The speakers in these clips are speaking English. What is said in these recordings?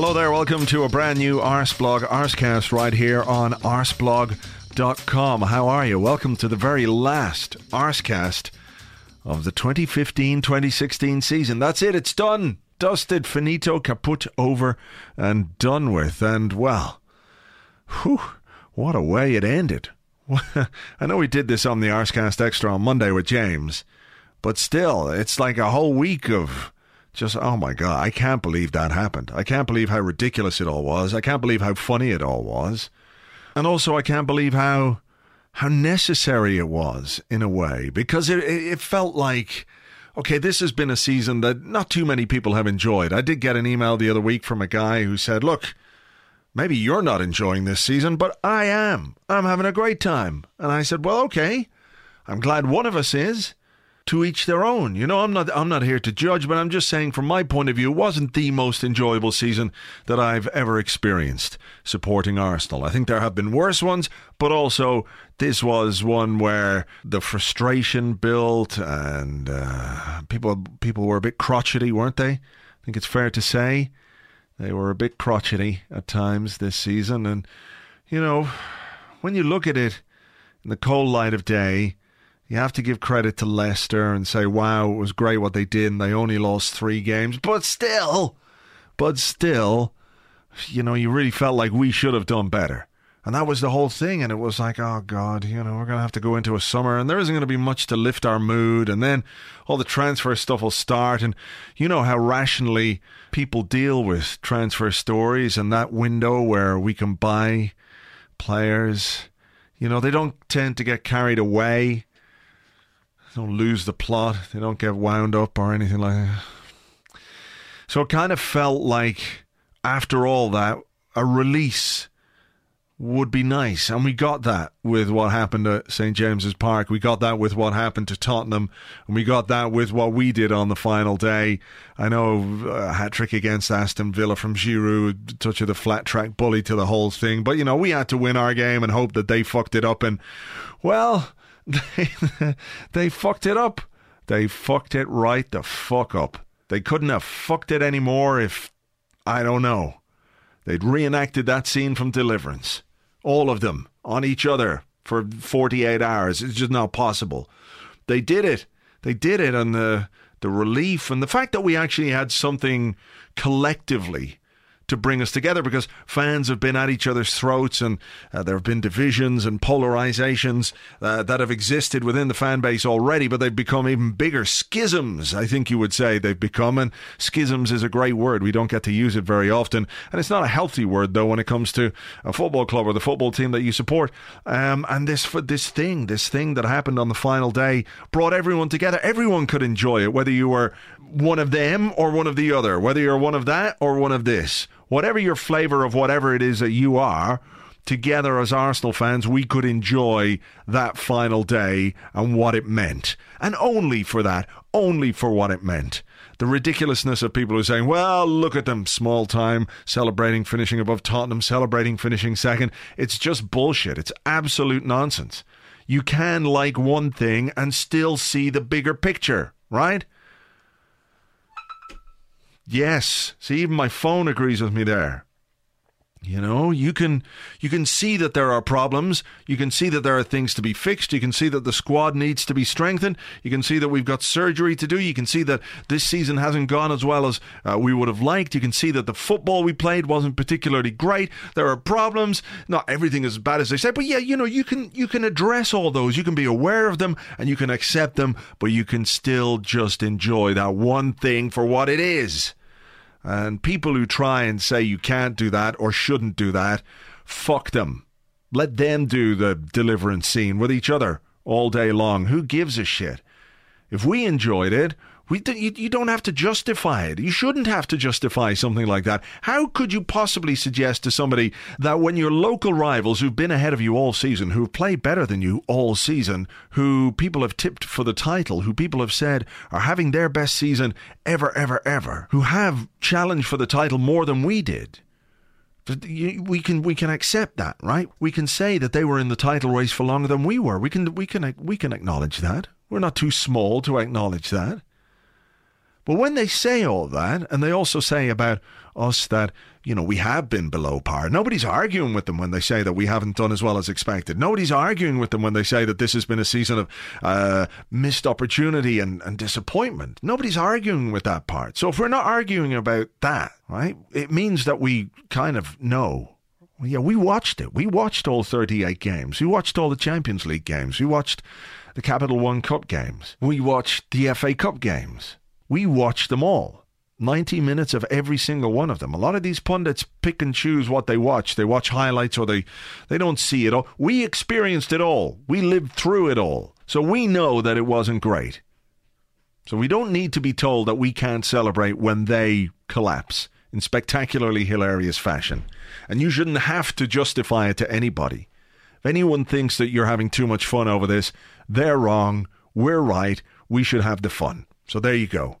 Hello there, welcome to a brand new Arsblog Arscast right here on arsblog.com. How are you? Welcome to the very last Arscast of the 2015-2016 season. That's it, it's done. Dusted, finito, kaput, over and done with. And well, whew, what a way it ended. I know we did this on the Arscast Extra on Monday with James, but still, it's like a whole week of just oh my god, I can't believe that happened. I can't believe how ridiculous it all was. I can't believe how funny it all was. And also I can't believe how how necessary it was in a way because it it felt like okay, this has been a season that not too many people have enjoyed. I did get an email the other week from a guy who said, "Look, maybe you're not enjoying this season, but I am. I'm having a great time." And I said, "Well, okay. I'm glad one of us is." To each their own. You know, I'm not I'm not here to judge, but I'm just saying from my point of view, it wasn't the most enjoyable season that I've ever experienced supporting Arsenal. I think there have been worse ones, but also this was one where the frustration built and uh, people people were a bit crotchety, weren't they? I think it's fair to say they were a bit crotchety at times this season and you know, when you look at it in the cold light of day, you have to give credit to Leicester and say, wow, it was great what they did, and they only lost three games. But still, but still, you know, you really felt like we should have done better. And that was the whole thing. And it was like, oh, God, you know, we're going to have to go into a summer and there isn't going to be much to lift our mood. And then all the transfer stuff will start. And you know how rationally people deal with transfer stories and that window where we can buy players. You know, they don't tend to get carried away don't lose the plot. They don't get wound up or anything like that. So it kind of felt like, after all that, a release would be nice. And we got that with what happened at St. James's Park. We got that with what happened to Tottenham. And we got that with what we did on the final day. I know uh, a hat trick against Aston Villa from Giroud, touch of the flat track bully to the whole thing. But, you know, we had to win our game and hope that they fucked it up. And, well, they, they fucked it up. They fucked it right the fuck up. They couldn't have fucked it anymore if, I don't know, they'd reenacted that scene from Deliverance. All of them on each other for 48 hours. It's just not possible. They did it. They did it, and the the relief and the fact that we actually had something collectively to bring us together because fans have been at each other's throats and uh, there have been divisions and polarizations uh, that have existed within the fan base already, but they've become even bigger schisms, I think you would say they've become. And schisms is a great word. We don't get to use it very often. And it's not a healthy word, though, when it comes to a football club or the football team that you support. Um, and this, this thing, this thing that happened on the final day brought everyone together. Everyone could enjoy it, whether you were one of them or one of the other, whether you're one of that or one of this whatever your flavour of whatever it is that you are, together as Arsenal fans, we could enjoy that final day and what it meant. And only for that, only for what it meant. The ridiculousness of people who are saying, well, look at them, small time, celebrating finishing above Tottenham, celebrating finishing second. It's just bullshit. It's absolute nonsense. You can like one thing and still see the bigger picture, right? Yes. See, even my phone agrees with me there. You know, you can you can see that there are problems. You can see that there are things to be fixed. You can see that the squad needs to be strengthened. You can see that we've got surgery to do. You can see that this season hasn't gone as well as uh, we would have liked. You can see that the football we played wasn't particularly great. There are problems. Not everything is as bad as they say, but yeah, you know, you can you can address all those. You can be aware of them and you can accept them, but you can still just enjoy that one thing for what it is. And people who try and say you can't do that or shouldn't do that, fuck them. Let them do the deliverance scene with each other all day long. Who gives a shit? If we enjoyed it, we, you, you don't have to justify it. You shouldn't have to justify something like that. How could you possibly suggest to somebody that when your local rivals who've been ahead of you all season, who've played better than you all season, who people have tipped for the title, who people have said are having their best season ever, ever, ever, who have challenged for the title more than we did, we can we can accept that, right? We can say that they were in the title race for longer than we were. We can we can we can acknowledge that. We're not too small to acknowledge that. But when they say all that, and they also say about us that, you know, we have been below par, nobody's arguing with them when they say that we haven't done as well as expected. Nobody's arguing with them when they say that this has been a season of uh, missed opportunity and, and disappointment. Nobody's arguing with that part. So if we're not arguing about that, right, it means that we kind of know yeah, we watched it. We watched all 38 games. We watched all the Champions League games. We watched the Capital One Cup games. We watched the FA Cup games. We watched them all. 90 minutes of every single one of them. A lot of these pundits pick and choose what they watch. They watch highlights or they, they don't see it all. We experienced it all. We lived through it all. So we know that it wasn't great. So we don't need to be told that we can't celebrate when they collapse in spectacularly hilarious fashion. And you shouldn't have to justify it to anybody. If anyone thinks that you're having too much fun over this, they're wrong. We're right. We should have the fun. So there you go.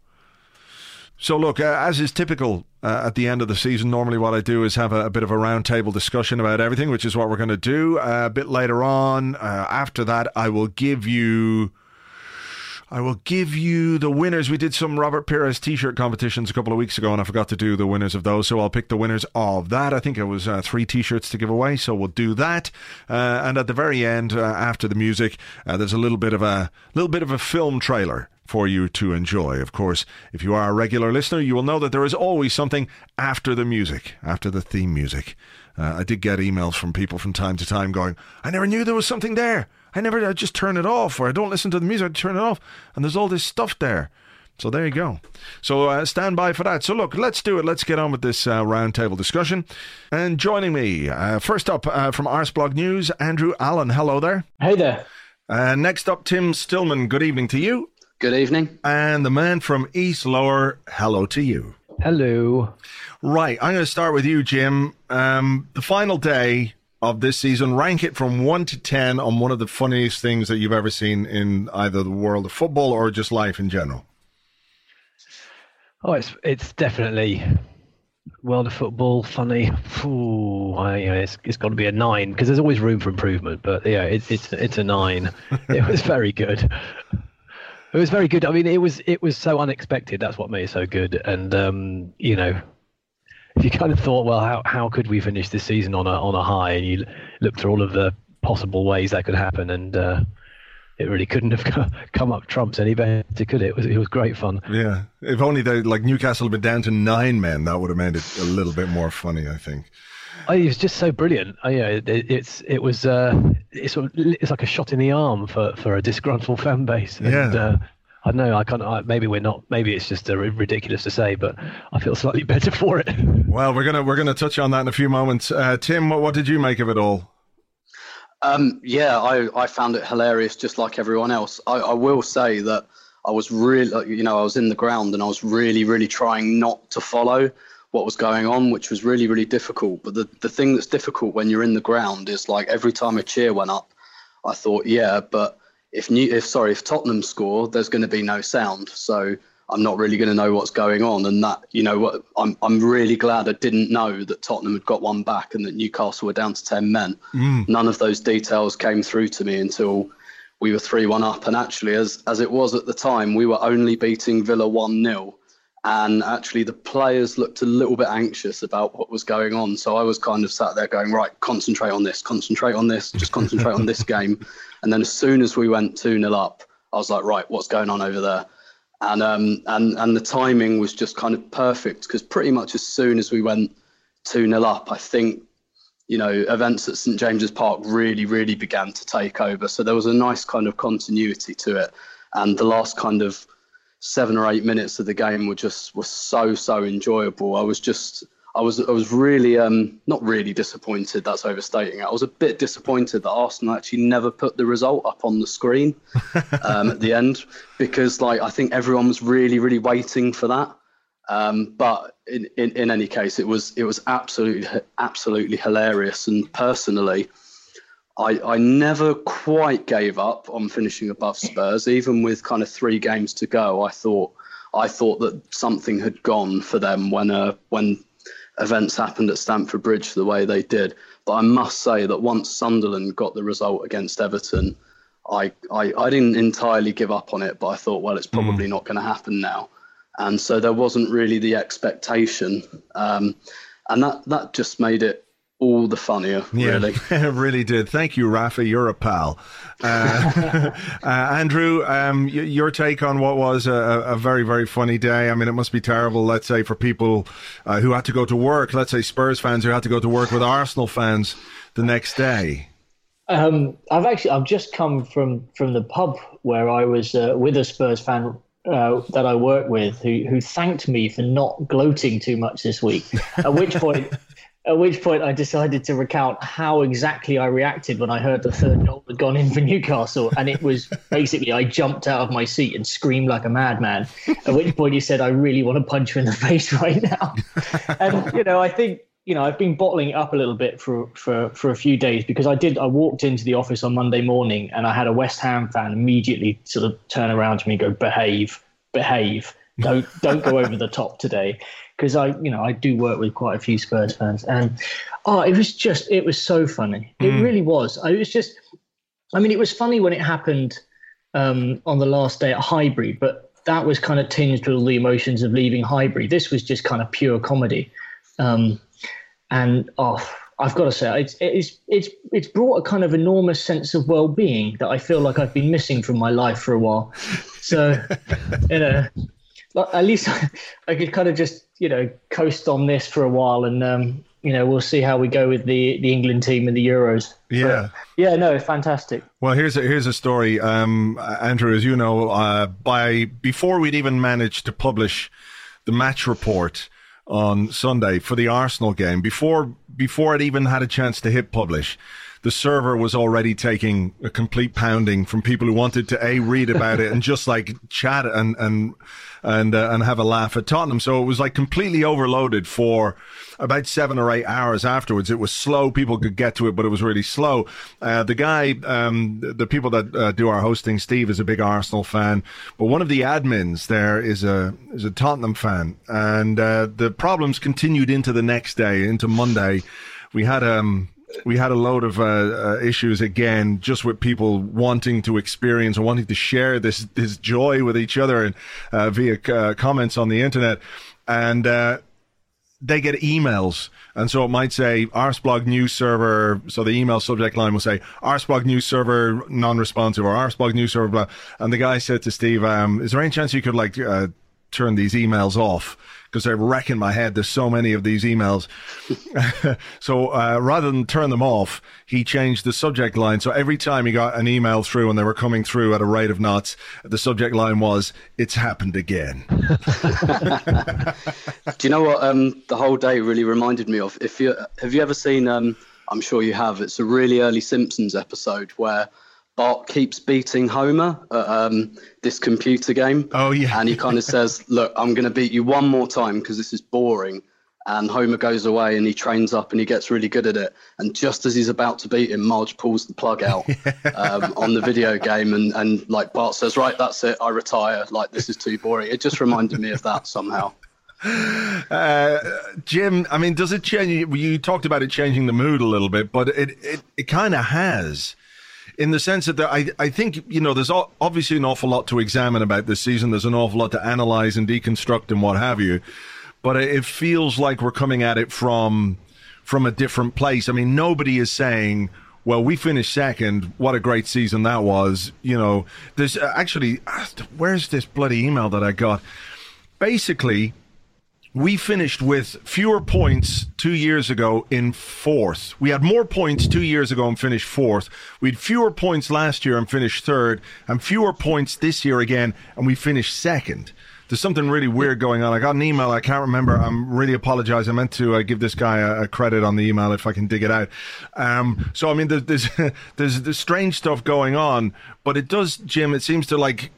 So, look, uh, as is typical uh, at the end of the season, normally what I do is have a, a bit of a roundtable discussion about everything, which is what we're going to do uh, a bit later on. Uh, after that, I will give you I will give you the winners. We did some Robert Pires t-shirt competitions a couple of weeks ago, and I forgot to do the winners of those. So I'll pick the winners of that. I think it was uh, three t-shirts to give away, so we'll do that. Uh, and at the very end, after the music, there's a little bit of a little bit of a film trailer for you to enjoy. Of course, if you are a regular listener, you will know that there is always something after the music, after the theme music. Uh, I did get emails from people from time to time going, I never knew there was something there. I never I just turn it off, or I don't listen to the music, I turn it off, and there's all this stuff there. So there you go. So uh, stand by for that. So look, let's do it. Let's get on with this uh, roundtable discussion. And joining me, uh, first up uh, from Arsblog News, Andrew Allen. Hello there. Hey there. Uh, next up, Tim Stillman. Good evening to you. Good evening. And the man from East Lower. Hello to you. Hello. Right, I'm going to start with you, Jim. Um, the final day of this season. Rank it from one to ten on one of the funniest things that you've ever seen in either the world of football or just life in general. Oh, it's it's definitely world of football funny. Ooh, I, you know, it's it's got to be a nine because there's always room for improvement. But yeah, it's it's it's a nine. it was very good. It was very good. I mean, it was it was so unexpected. That's what made it so good. And um, you know, if you kind of thought, well, how how could we finish this season on a on a high, and you look through all of the possible ways that could happen, and uh, it really couldn't have come up trumps any better, could it? It was it was great fun. Yeah, if only they like Newcastle had been down to nine men, that would have made it a little bit more funny, I think. Oh, it was just so brilliant. Oh, yeah, it, it's it was uh, it's sort of, it's like a shot in the arm for, for a disgruntled fan base. And, yeah. Uh, I know I can't. I, maybe we're not. Maybe it's just uh, ridiculous to say, but I feel slightly better for it. Well, we're gonna we're gonna touch on that in a few moments. Uh, Tim, what, what did you make of it all? Um, yeah, I, I found it hilarious, just like everyone else. I, I will say that I was really, you know, I was in the ground and I was really, really trying not to follow what was going on, which was really, really difficult. But the, the thing that's difficult when you're in the ground is like every time a cheer went up, I thought, yeah, but if New, if sorry, if Tottenham score, there's going to be no sound. So I'm not really going to know what's going on. And that, you know, what I'm I'm really glad I didn't know that Tottenham had got one back and that Newcastle were down to ten men. Mm. None of those details came through to me until we were three one up. And actually, as as it was at the time, we were only beating Villa one 0 and actually the players looked a little bit anxious about what was going on. So I was kind of sat there going, right, concentrate on this, concentrate on this, just concentrate on this game. And then as soon as we went 2 0 up, I was like, right, what's going on over there? And um and and the timing was just kind of perfect because pretty much as soon as we went 2 0 up, I think you know events at St James's Park really really began to take over. So there was a nice kind of continuity to it, and the last kind of seven or eight minutes of the game were just were so so enjoyable. I was just I was I was really um, not really disappointed. That's overstating it. I was a bit disappointed that Arsenal actually never put the result up on the screen um, at the end because like I think everyone was really really waiting for that. Um, but in, in, in any case, it was it was absolutely absolutely hilarious. And personally, I I never quite gave up on finishing above Spurs, even with kind of three games to go. I thought I thought that something had gone for them when uh, when events happened at Stamford Bridge the way they did. But I must say that once Sunderland got the result against Everton, I, I, I didn't entirely give up on it, but I thought, well, it's probably mm. not going to happen now. and so there wasn't really the expectation, um, and that that just made it all the funnier, really. Yeah, it really did. Thank you, Rafa. You're a pal. Uh, uh, Andrew, um, y- your take on what was a, a, very, very funny day. I mean, it must be terrible, let's say, for people uh, who had to go to work, let's say Spurs fans who had to go to work with Arsenal fans the next day. Um, I've actually I've just come from from the pub where I was uh, with a Spurs fan uh, that I work with who who thanked me for not gloating too much this week. At which point At which point, I decided to recount how exactly I reacted when I heard the third goal had gone in for Newcastle. And it was basically, I jumped out of my seat and screamed like a madman. At which point, you said, I really want to punch you in the face right now. And, you know, I think, you know, I've been bottling it up a little bit for, for, for a few days because I did, I walked into the office on Monday morning and I had a West Ham fan immediately sort of turn around to me and go, behave, behave. Don't, don't go over the top today because I, you know, I do work with quite a few Spurs fans, and oh, it was just, it was so funny. It mm. really was. I was just, I mean, it was funny when it happened um, on the last day at Highbury, but that was kind of tinged with all the emotions of leaving Highbury. This was just kind of pure comedy, um, and oh, I've got to say, it's it's it's it's brought a kind of enormous sense of well-being that I feel like I've been missing from my life for a while. So, you know, at least I could kind of just you know coast on this for a while, and um, you know we'll see how we go with the the England team in the Euros. Yeah, but, yeah, no, fantastic. Well, here's a, here's a story, um, Andrew. As you know, uh, by before we'd even managed to publish the match report on Sunday for the Arsenal game, before before I'd even had a chance to hit publish the server was already taking a complete pounding from people who wanted to a read about it and just like chat and and and uh, and have a laugh at Tottenham. So it was like completely overloaded for about seven or eight hours afterwards. It was slow; people could get to it, but it was really slow. Uh, the guy, um, the people that uh, do our hosting, Steve, is a big Arsenal fan, but one of the admins there is a is a Tottenham fan, and uh, the problems continued into the next day, into Monday. We had um we had a load of uh, uh, issues again, just with people wanting to experience and wanting to share this this joy with each other and uh, via uh, comments on the internet, and uh, they get emails, and so it might say Arsblog news server. So the email subject line will say Arsblog news server non-responsive or Arsblog news server. Blah. And the guy said to Steve, um, "Is there any chance you could like uh, turn these emails off?" Because they're wrecking my head. There's so many of these emails. so uh, rather than turn them off, he changed the subject line. So every time he got an email through and they were coming through at a rate of knots, the subject line was, It's happened again. Do you know what um, the whole day really reminded me of? If you Have you ever seen, um, I'm sure you have, it's a really early Simpsons episode where Bart keeps beating Homer at um, this computer game. Oh yeah, and he kind of says, "Look, I'm going to beat you one more time because this is boring." And Homer goes away and he trains up and he gets really good at it. And just as he's about to beat him, Marge pulls the plug out um, on the video game. And, and like Bart says, Right, that's it. I retire. Like, this is too boring. It just reminded me of that somehow. Uh, Jim, I mean, does it change? You talked about it changing the mood a little bit, but it, it, it kind of has in the sense that I, I think, you know, there's obviously an awful lot to examine about this season. There's an awful lot to analyze and deconstruct and what have you. But it feels like we're coming at it from, from a different place. I mean, nobody is saying, well, we finished second. What a great season that was. You know, there's uh, actually, uh, where's this bloody email that I got? Basically, we finished with fewer points two years ago in fourth. We had more points two years ago and finished fourth. We had fewer points last year and finished third, and fewer points this year again, and we finished second. There's something really weird going on. I got an email. I can't remember. I'm really apologize. I meant to uh, give this guy a, a, credit on the email if I can dig it out. Um, so I mean, there's, there's there's there's strange stuff going on, but it does, Jim. It seems to like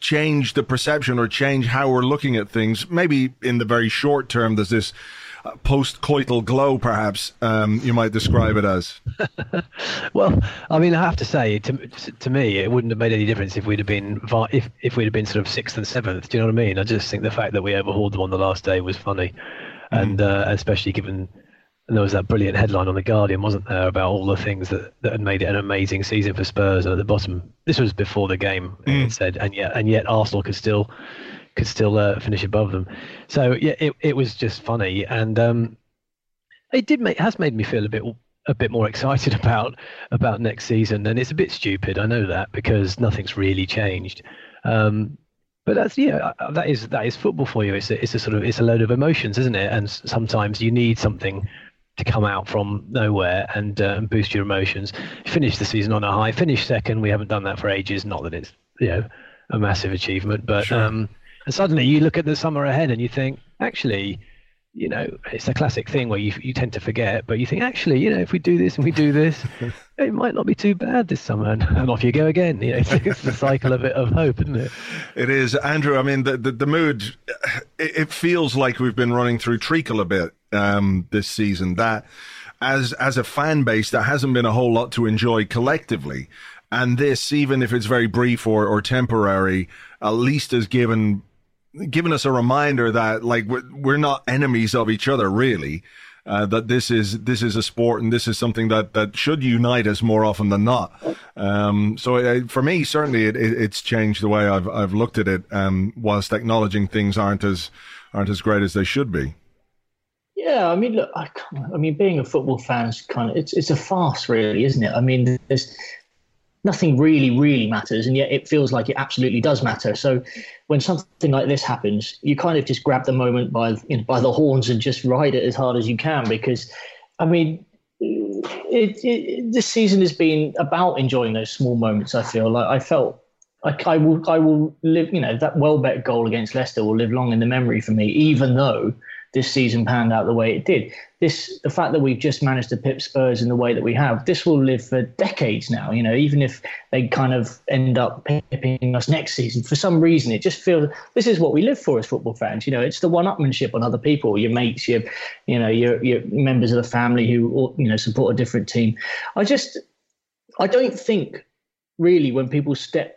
change the perception or change how we're looking at things. Maybe in the very short term, there's this uh, post-coital glow, perhaps um, you might describe it as. well, I mean, I have to say, to, to me, it wouldn't have made any difference if we'd have been if if we'd have been sort of sixth and seventh. Do you know what I mean? I just think the fact that we overhauled them on the last day was funny, mm. and uh, especially given and there was that brilliant headline on the Guardian, wasn't there, about all the things that, that had made it an amazing season for Spurs. And at the bottom, this was before the game. Mm. It said, and yet, and yet Arsenal could still could still uh, finish above them. So yeah, it it was just funny, and um, it did make has made me feel a bit a bit more excited about about next season. And it's a bit stupid, I know that, because nothing's really changed. Um, but that's yeah, uh, that is that is football for you. It's a, it's a sort of it's a load of emotions, isn't it? And sometimes you need something to come out from nowhere and, uh, and boost your emotions. Finish the season on a high. Finish second. We haven't done that for ages. Not that it's you know a massive achievement, but sure. um, and suddenly you look at the summer ahead and you think, actually, you know, it's a classic thing where you you tend to forget, but you think actually, you know, if we do this and we do this, it might not be too bad this summer, and, and off you go again. You know, it's, it's the cycle of it of hope, isn't it? It is, Andrew. I mean, the the, the mood, it, it, feels like we've been running through treacle a bit um, this season. That as as a fan base, there hasn't been a whole lot to enjoy collectively. And this, even if it's very brief or, or temporary, at least has given given us a reminder that like we're we're not enemies of each other really. Uh, that this is this is a sport and this is something that that should unite us more often than not. Um, so it, uh, for me, certainly it, it, it's changed the way I've I've looked at it. Um, whilst acknowledging things aren't as aren't as great as they should be. Yeah, I mean, look, I, I mean, being a football fan is kind of it's it's a farce, really, isn't it? I mean, there's nothing really, really matters, and yet it feels like it absolutely does matter. So when something like this happens, you kind of just grab the moment by you know, by the horns and just ride it as hard as you can. Because, I mean, it, it, this season has been about enjoying those small moments. I feel like I felt like I will I will live. You know that Welbeck goal against Leicester will live long in the memory for me, even though this season panned out the way it did. This, the fact that we've just managed to pip Spurs in the way that we have, this will live for decades now. You know, even if they kind of end up pipping us next season for some reason, it just feels this is what we live for as football fans. You know, it's the one-upmanship on other people, your mates, your, you know, your your members of the family who you know support a different team. I just, I don't think really when people step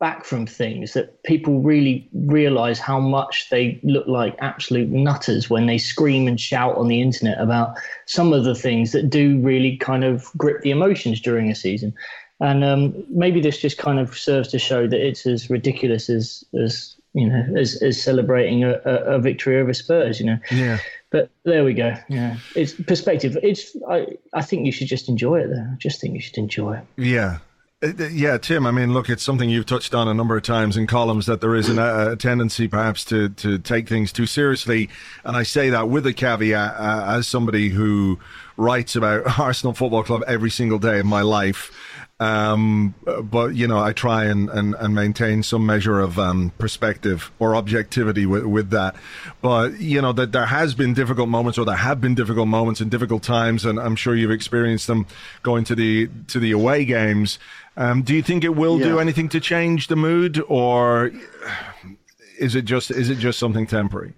back from things that people really realize how much they look like absolute nutters when they scream and shout on the internet about some of the things that do really kind of grip the emotions during a season. And um, maybe this just kind of serves to show that it's as ridiculous as, as you know, as, as celebrating a, a victory over Spurs, you know. Yeah. But there we go. Yeah, it's perspective. It's I. I think you should just enjoy it. Though. I just think you should enjoy it. Yeah, yeah, Tim. I mean, look, it's something you've touched on a number of times in columns that there is an, a tendency, perhaps, to to take things too seriously, and I say that with a caveat uh, as somebody who writes about Arsenal Football Club every single day of my life. Um, but you know, I try and, and, and maintain some measure of um, perspective or objectivity with, with that. But you know that there has been difficult moments, or there have been difficult moments and difficult times, and I'm sure you've experienced them going to the to the away games. Um, do you think it will yeah. do anything to change the mood, or is it just is it just something temporary?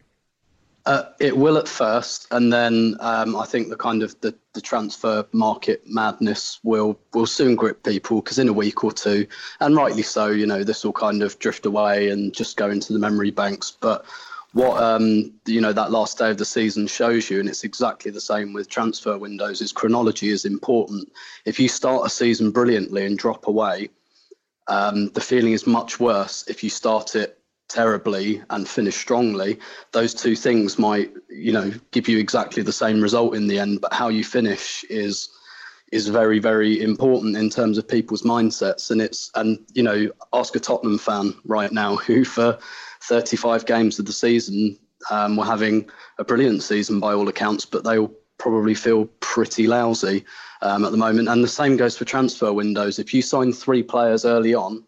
Uh, it will at first, and then um, I think the kind of the, the transfer market madness will will soon grip people because in a week or two, and rightly so, you know, this will kind of drift away and just go into the memory banks. But what um, you know that last day of the season shows you, and it's exactly the same with transfer windows. Is chronology is important. If you start a season brilliantly and drop away, um, the feeling is much worse if you start it terribly and finish strongly, those two things might, you know, give you exactly the same result in the end. But how you finish is is very, very important in terms of people's mindsets. And it's and you know, ask a Tottenham fan right now who for 35 games of the season um, were having a brilliant season by all accounts, but they will probably feel pretty lousy um, at the moment. And the same goes for transfer windows. If you sign three players early on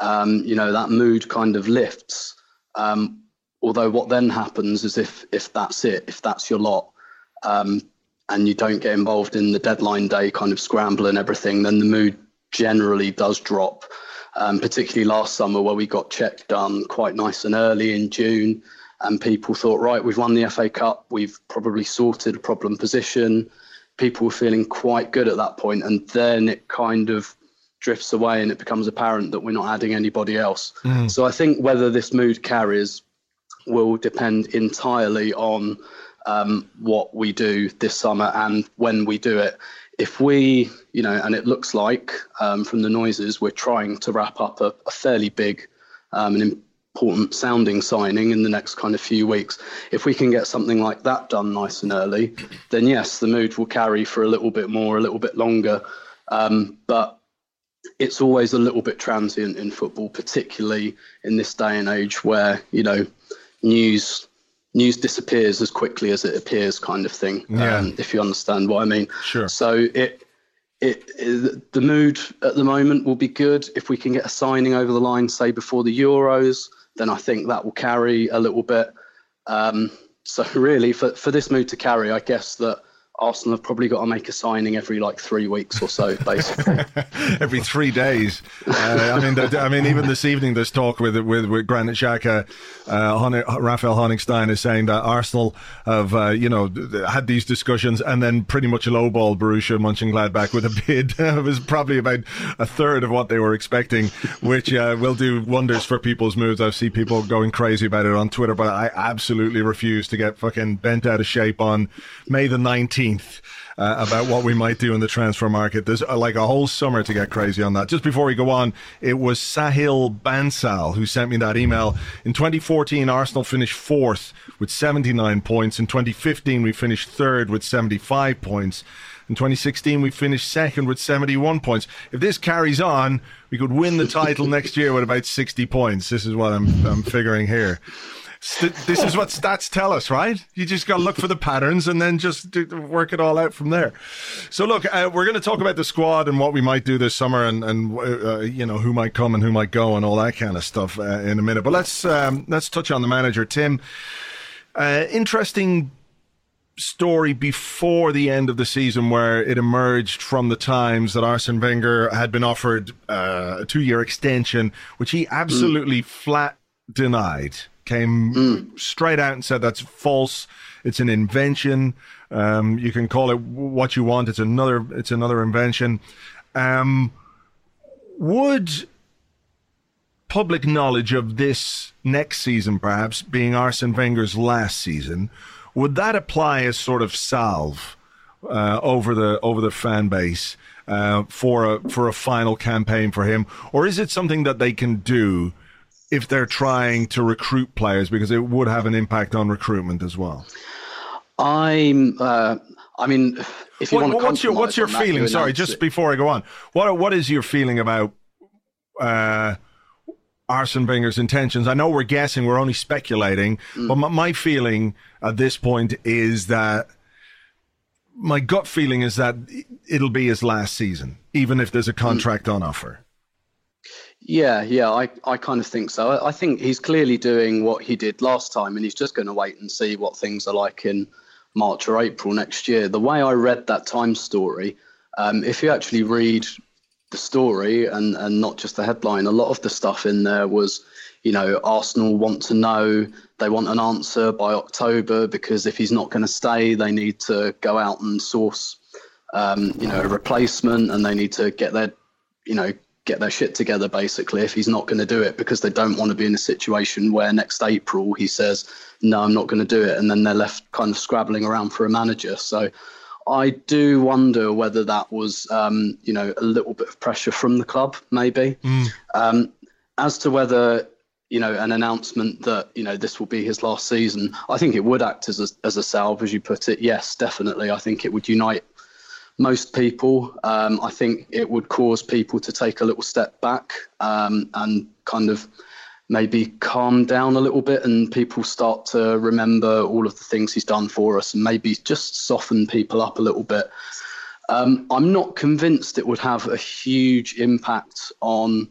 um, you know, that mood kind of lifts. Um, although what then happens is if if that's it, if that's your lot, um, and you don't get involved in the deadline day kind of scramble and everything, then the mood generally does drop. Um, particularly last summer where we got Cech done quite nice and early in June, and people thought, right, we've won the FA Cup, we've probably sorted a problem position. People were feeling quite good at that point, and then it kind of drifts away and it becomes apparent that we're not adding anybody else. Mm. So I think whether this mood carries will depend entirely on um, what we do this summer and when we do it. If we, you know, and it looks like um, from the noises, we're trying to wrap up a, a fairly big um, and important sounding signing in the next kind of few weeks. If we can get something like that done nice and early, then yes, the mood will carry for a little bit more, a little bit longer. Um, but it's always a little bit transient in football, particularly in this day and age where you know news news disappears as quickly as it appears, kind of thing. Yeah. Um, if you understand what I mean. Sure. So it, it, it the mood at the moment will be good if we can get a signing over the line, say before the Euros. Then I think that will carry a little bit. Um, so really, for for this mood to carry, I guess that Arsenal have probably got to make a signing every like three weeks or so, basically. every three days. Uh, I mean, I mean, even this evening, there's talk with with, with Granit Xhaka. Uh, Raphael Honigstein is saying that Arsenal have, uh, you know, had these discussions and then pretty much lowballed Borussia Mönchengladbach with a bid. it was probably about a third of what they were expecting, which uh, will do wonders for people's moods. I see people going crazy about it on Twitter, but I absolutely refuse to get fucking bent out of shape on May the 19th uh, about what we might do in the transfer market. There's uh, like a whole summer to get crazy on that. Just before we go on, it was Sahil Bansal who sent me that email. In 2014, Arsenal finished fourth with 79 points. In 2015, we finished third with 75 points. In 2016, we finished second with 71 points. If this carries on, we could win the title next year with about 60 points. This is what I'm, I'm figuring here. St- this is what stats tell us, right? You just got to look for the patterns and then just do, work it all out from there. So, look, uh, we're going to talk about the squad and what we might do this summer, and and uh, you know who might come and who might go and all that kind of stuff uh, in a minute. But let's um, let's touch on the manager, Tim. Uh, interesting story before the end of the season where it emerged from the Times that Arsene Wenger had been offered uh, a two year extension, which he absolutely mm. flat denied came mm. straight out and said that's false. It's an invention. Um, you can call it what you want. It's another. It's another invention. Um, would public knowledge of this next season, perhaps being Arsene Wenger's last season, would that apply as sort of salve uh, over the over the fan base uh, for a for a final campaign for him, or is it something that they can do? If they're trying to recruit players because it would have an impact on recruitment as well. I'm. Uh, I mean, if you what, want to what's your what's your feeling? Sorry, just it. before I go on, what what is your feeling about uh, Arsene Wenger's intentions? I know we're guessing, we're only speculating, mm. but my, my feeling at this point is that my gut feeling is that it'll be his last season, even if there's a contract mm. on offer. Yeah, yeah, I, I kind of think so. I, I think he's clearly doing what he did last time, and he's just going to wait and see what things are like in March or April next year. The way I read that time story, um, if you actually read the story and, and not just the headline, a lot of the stuff in there was, you know, Arsenal want to know, they want an answer by October because if he's not going to stay, they need to go out and source, um, you know, a replacement and they need to get their, you know, get their shit together basically if he's not going to do it because they don't want to be in a situation where next April he says no I'm not going to do it and then they're left kind of scrabbling around for a manager. So I do wonder whether that was um, you know a little bit of pressure from the club maybe. Mm. um, as to whether you know an announcement that you know this will be his last season I think it would act as a, as a salve as you put it. Yes definitely. I think it would unite most people. Um, I think it would cause people to take a little step back um, and kind of maybe calm down a little bit, and people start to remember all of the things he's done for us, and maybe just soften people up a little bit. Um, I'm not convinced it would have a huge impact on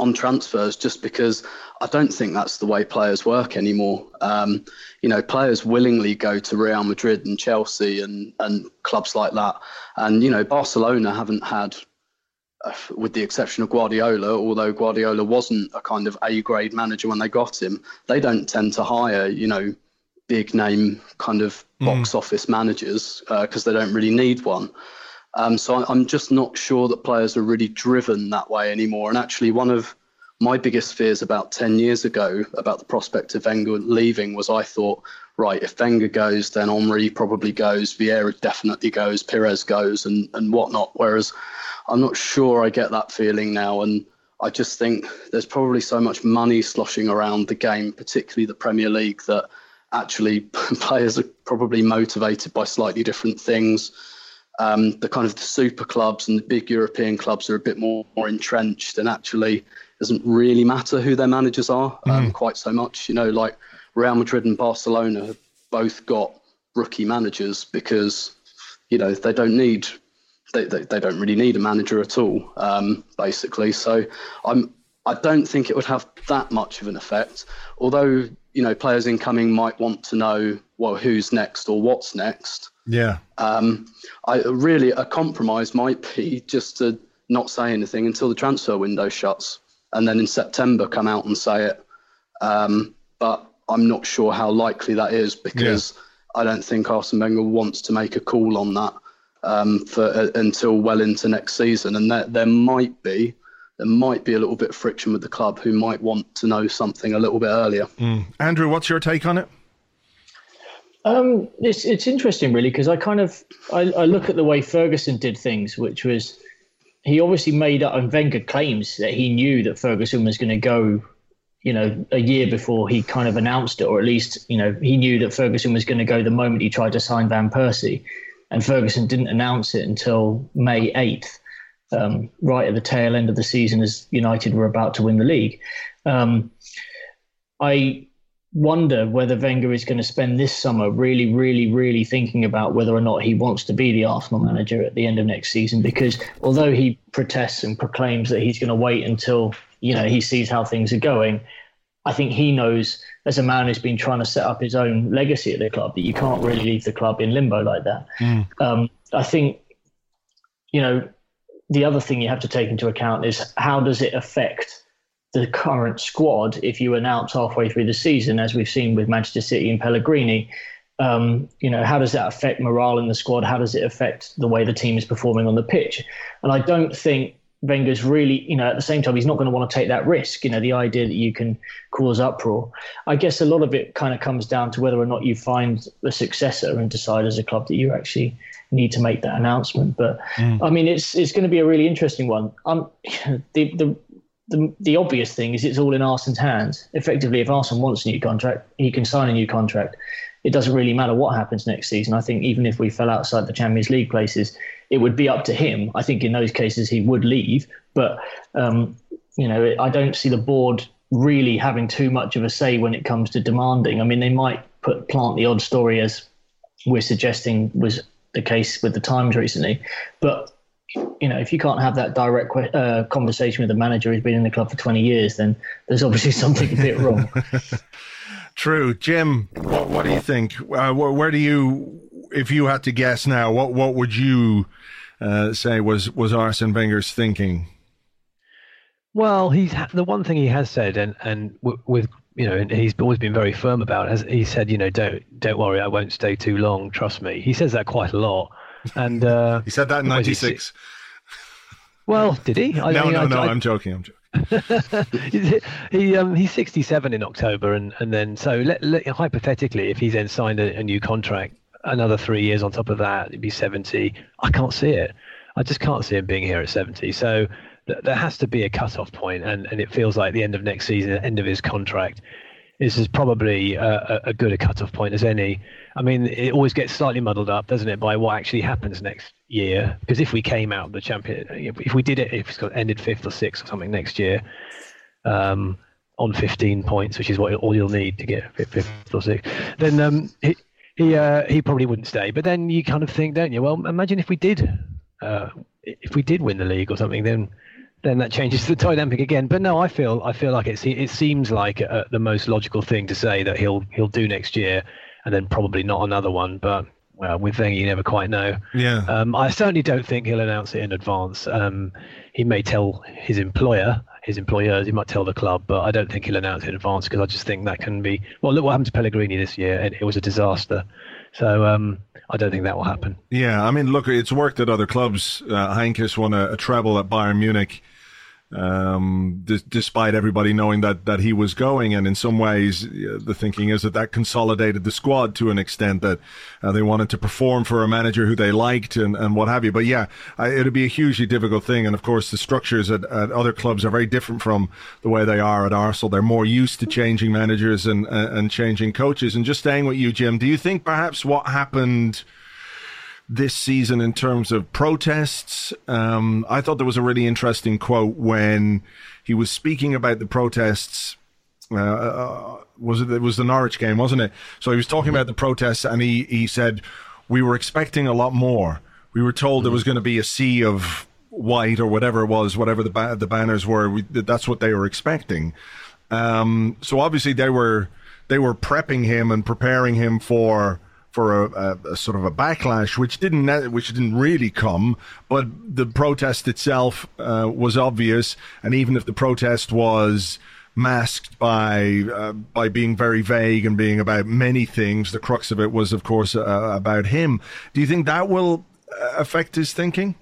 on transfers just because I don't think that's the way players work anymore. Um, you know, players willingly go to Real Madrid and Chelsea and, and clubs like that. And, you know, Barcelona haven't had, uh, with the exception of Guardiola, although Guardiola wasn't a kind of A grade manager when they got him, they don't tend to hire, you know, big name kind of mm. box office managers because uh, they don't really need one. Um, so I'm just not sure that players are really driven that way anymore. And actually, one of my biggest fears about 10 years ago about the prospect of Wenger leaving was I thought, right, if Wenger goes, then Henry probably goes, Vieira definitely goes, Pires goes, and, and whatnot. Whereas I'm not sure I get that feeling now. And I just think there's probably so much money sloshing around the game, particularly the Premier League, that actually players are probably motivated by slightly different things. Um, the kind of the super clubs and the big European clubs are a bit more, more entrenched and actually it doesn't really matter who their managers are um, mm. quite so much. You know, like Real Madrid and Barcelona have both got rookie managers because, you know, they don't need they, they, they don't really need a manager at all, um, basically. So I'm I don't think it would have that much of an effect. Although you know players incoming might want to know well who's next or what's next. Yeah. Um, I really a compromise might be just to not say anything until the transfer window shuts, and then in September come out and say it. Um, but I'm not sure how likely that is because yeah. I don't think Arsene Wenger wants to make a call on that um, for uh, until well into next season, and there there might be there might be a little bit of friction with the club who might want to know something a little bit earlier. Mm. Andrew, what's your take on it? Um, it's it's interesting really because I kind of I, I look at the way Ferguson did things, which was he obviously made up and Wenger claims that he knew that Ferguson was going to go, you know, a year before he kind of announced it, or at least you know he knew that Ferguson was going to go the moment he tried to sign Van Persie and Ferguson didn't announce it until May 8th, um, right at the tail end of the season as United were about to win the league. Um, I wonder whether Wenger is going to spend this summer really, really, really thinking about whether or not he wants to be the Arsenal manager at the end of next season. Because although he protests and proclaims that he's going to wait until you know he sees how things are going, I think he knows as a man who's been trying to set up his own legacy at the club that you can't really leave the club in limbo like that. Mm. Um, I think, you know, the other thing you have to take into account is how does it affect the current squad if you announce halfway through the season, as we've seen with Manchester City and Pellegrini. Um, you know, how does that affect morale in the squad? How does it affect the way the team is performing on the pitch? And I don't think Wenger's really, you know, at the same time, he's not going to want to take that risk. You know, the idea that you can cause uproar. I guess a lot of it kind of comes down to whether or not you find a successor and decide as a club that you actually need to make that announcement. But mm. I mean, it's it's going to be a really interesting one. Um, the the the, the obvious thing is it's all in Arsene's hands. Effectively, if Arsene wants a new contract, he can sign a new contract. It doesn't really matter what happens next season. I think even if we fell outside the Champions League places, it would be up to him. I think in those cases he would leave, but um, you know I don't see the board really having too much of a say when it comes to demanding. I mean, they might put plant the odd story as we're suggesting was the case with the Times recently, but you know, if you can't have that direct uh, conversation with the manager who's been in the club for 20 years, then there's obviously something a bit wrong. True, Jim. What, what do you think? Uh, where, where, do you, if you had to guess now, what what would you uh, say was was Arsene Wenger's thinking? Well, he's the one thing he has said, and and with you know, he's always been very firm about. As he said, you know, don't don't worry, I won't stay too long. Trust me. He says that quite a lot, and uh, he said that in '96. Well, did he? I, no, no, I, no. I, I'm joking. I'm joking. he um, he's 67 in October, and, and then so let, let, hypothetically, if he's then signed a, a, new contract, another three years on top of that, it'd be 70. I can't see it. I just can't see him being here at 70. So th- there has to be a cut-off point, and, and it feels like the end of next season, the end of his contract. This is probably a, a good a cut-off point as any. I mean, it always gets slightly muddled up, doesn't it, by what actually happens next year? Because if we came out the champion, if we did it, if it's ended fifth or sixth or something next year, um, on 15 points, which is what all you'll need to get fifth or sixth, then um, he he, uh, he probably wouldn't stay. But then you kind of think, don't you? Well, imagine if we did, uh, if we did win the league or something, then then that changes the dynamic again. But no, I feel I feel like it it seems like uh, the most logical thing to say that he'll he'll do next year, and then probably not another one. But well, with Wenger, you never quite know. Yeah. Um, I certainly don't think he'll announce it in advance. Um, he may tell his employer, his employers, he might tell the club, but I don't think he'll announce it in advance because I just think that can be. Well, look what happened to Pellegrini this year, and it was a disaster. So um, I don't think that will happen. Yeah, I mean, look, it's worked at other clubs. Uh, Heynckes won a, a treble at Bayern Munich um, d- despite everybody knowing that, that he was going. And in some ways, the thinking is that that consolidated the squad to an extent that uh, they wanted to perform for a manager who they liked and, and what have you. But yeah, I, it'd be a hugely difficult thing. And of course, the structures at, at other clubs are very different from the way they are at Arsenal. They're more used to changing managers and, and changing coaches. And just staying with you, Jim, do you think perhaps what happened – this season in terms of protests. Um, I thought there was a really interesting quote when he was speaking about the protests. Uh, uh, was it? It was the Norwich game, wasn't it? So he was talking about the protests, and he he said we were expecting a lot more. We were told there was going to be a sea of white or whatever it was, whatever the ba- the banners were. We, that's what they were expecting. Um, so obviously they were they were prepping him and preparing him for for a, a, a, sort of a backlash, which didn't which didn't really come, but the protest itself uh, was obvious, and even if the protest was masked by uh, by being very vague and being about many things, the crux of it was, of course, uh, about him. Do you think that will uh, affect his thinking?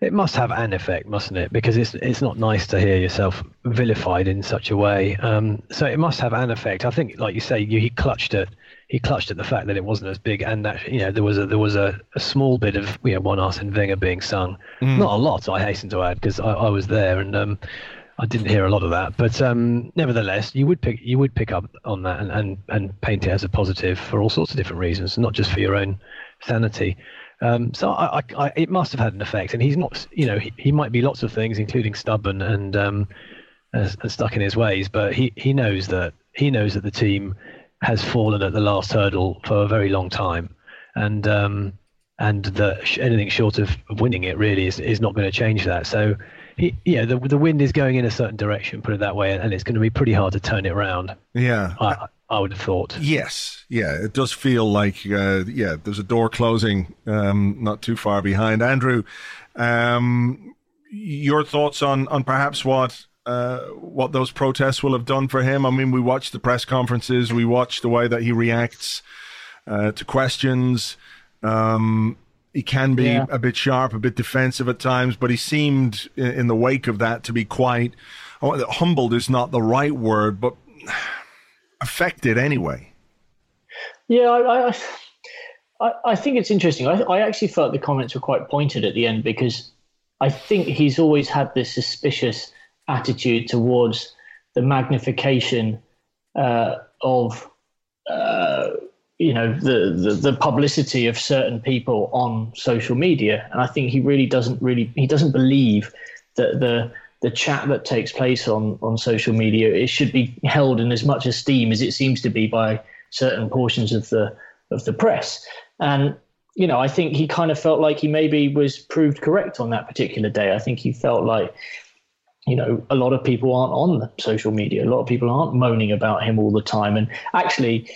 It must have an effect, mustn't it? Because it's it's not nice to hear yourself vilified in such a way. Um, so it must have an effect. I think, like you say, you, he clutched at he clutched at the fact that it wasn't as big, and that you know there was a there was a, a small bit of you know one Arsene Wenger being sung, mm. not a lot, I hasten to add, because I, I, was there and um, I didn't hear a lot of that, but um, nevertheless, you would pick you would pick up on that and, and and paint it as a positive for all sorts of different reasons, not just for your own sanity. Um, so I, I, I, it must have had an effect, and he's not, you know, he, he might be lots of things, including stubborn and, um, and stuck in his ways, but he, he knows that he knows that the team has fallen at the last hurdle for a very long time, and um, and that anything short of winning it really is, is not going to change that. So, he, yeah, the the wind is going in a certain direction, put it that way, and it's going to be pretty hard to turn it around. Yeah, I, I would have thought. Yes, yeah, it does feel like uh, yeah, there's a door closing um, not too far behind. Andrew, um, your thoughts on on perhaps what uh, what those protests will have done for him. I mean, we watched the press conferences, we watched the way that he reacts uh, to questions. Um, he can be yeah. a bit sharp, a bit defensive at times, but he seemed in the wake of that to be quite oh, humbled is not the right word, but affected anyway. Yeah, I, I, I think it's interesting. I, I actually felt the comments were quite pointed at the end because I think he's always had this suspicious attitude towards the magnification uh, of uh, you know the, the, the publicity of certain people on social media, and I think he really doesn't really he doesn't believe that the the chat that takes place on on social media it should be held in as much esteem as it seems to be by certain portions of the of the press, and you know I think he kind of felt like he maybe was proved correct on that particular day. I think he felt like you know, a lot of people aren't on social media. A lot of people aren't moaning about him all the time. And actually,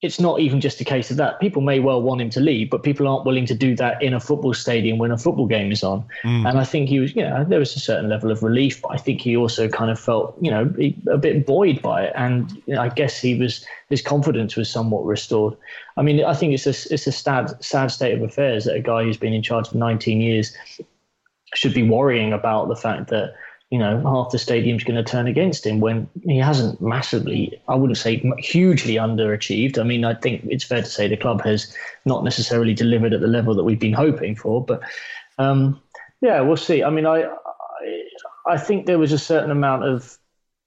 it's not even just a case of that. People may well want him to leave, but people aren't willing to do that in a football stadium when a football game is on. Mm. And I think he was, you know, there was a certain level of relief, but I think he also kind of felt, you know, a bit buoyed by it. And you know, I guess he was, his confidence was somewhat restored. I mean, I think it's a, it's a sad, sad state of affairs that a guy who's been in charge for 19 years should be worrying about the fact that you know, half the stadium's going to turn against him when he hasn't massively, I wouldn't say hugely underachieved. I mean, I think it's fair to say the club has not necessarily delivered at the level that we've been hoping for. But um, yeah, we'll see. I mean, I, I, I think there was a certain amount of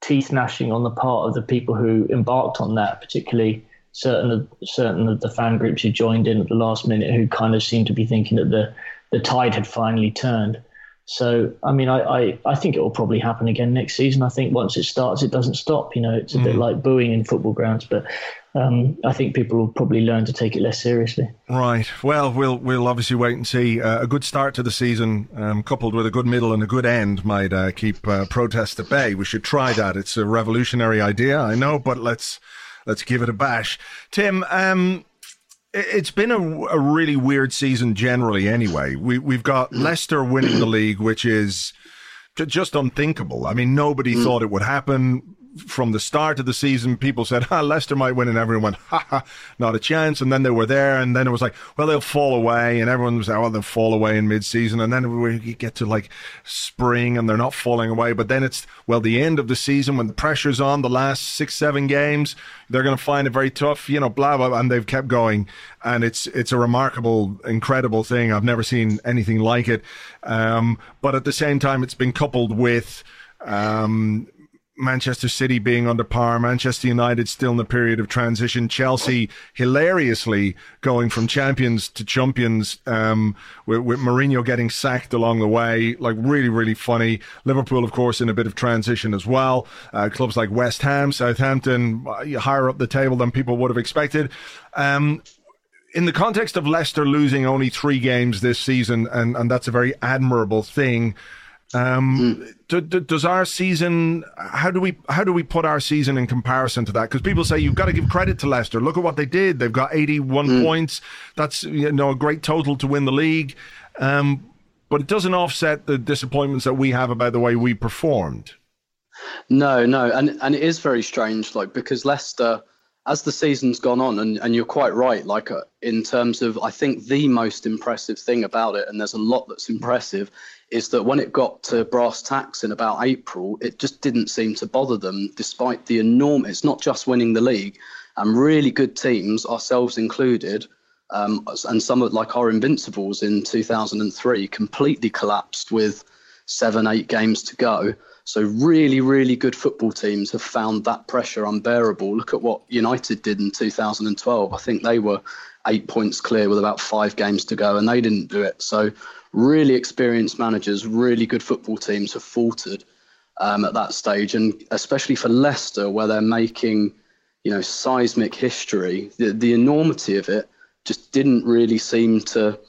teeth gnashing on the part of the people who embarked on that, particularly certain of certain of the fan groups who joined in at the last minute, who kind of seemed to be thinking that the the tide had finally turned. So, I mean, I, I, I, think it will probably happen again next season. I think once it starts, it doesn't stop. You know, it's a mm. bit like booing in football grounds, but um, I think people will probably learn to take it less seriously. Right. Well, we'll we'll obviously wait and see. Uh, a good start to the season, um, coupled with a good middle and a good end, might uh, keep uh, protest at bay. We should try that. It's a revolutionary idea, I know, but let's let's give it a bash. Tim, um, it's been a, a, really weird season generally. Anyway, we we've got Leicester winning the league, which is just unthinkable. I mean, nobody mm. thought it would happen. From the start of the season, people said, ah, Leicester might win, and everyone went, ha ha, not a chance. And then they were there, and then it was like, well, they'll fall away, and everyone was like, oh, they'll fall away in mid season. And then we get to like spring, and they're not falling away. But then it's, well, the end of the season when the pressure's on, the last six, seven games, they're going to find it very tough, you know, blah, blah. And they've kept going. And it's, it's a remarkable, incredible thing. I've never seen anything like it. Um, but at the same time, it's been coupled with, um, Manchester City being under par, Manchester United still in the period of transition, Chelsea hilariously going from champions to champions, um, with, with Mourinho getting sacked along the way, like really, really funny. Liverpool, of course, in a bit of transition as well. Uh, clubs like West Ham, Southampton, uh, higher up the table than people would have expected. Um, in the context of Leicester losing only three games this season, and, and that's a very admirable thing. Um, mm. do, do, does our season? How do we how do we put our season in comparison to that? Because people say you've got to give credit to Leicester. Look at what they did. They've got eighty one mm. points. That's you know a great total to win the league. Um, but it doesn't offset the disappointments that we have about the way we performed. No, no, and and it is very strange, like because Leicester, as the season's gone on, and, and you're quite right, like uh, in terms of, I think the most impressive thing about it, and there's a lot that's impressive, is that when it got to brass tacks in about April, it just didn't seem to bother them, despite the enormous, it's not just winning the league, and really good teams, ourselves included, um, and some of like our Invincibles in 2003 completely collapsed with seven, eight games to go. So really, really good football teams have found that pressure unbearable. Look at what United did in 2012. I think they were eight points clear with about five games to go, and they didn't do it. So really experienced managers, really good football teams have faltered um, at that stage, and especially for Leicester, where they're making, you know, seismic history. The, the enormity of it just didn't really seem to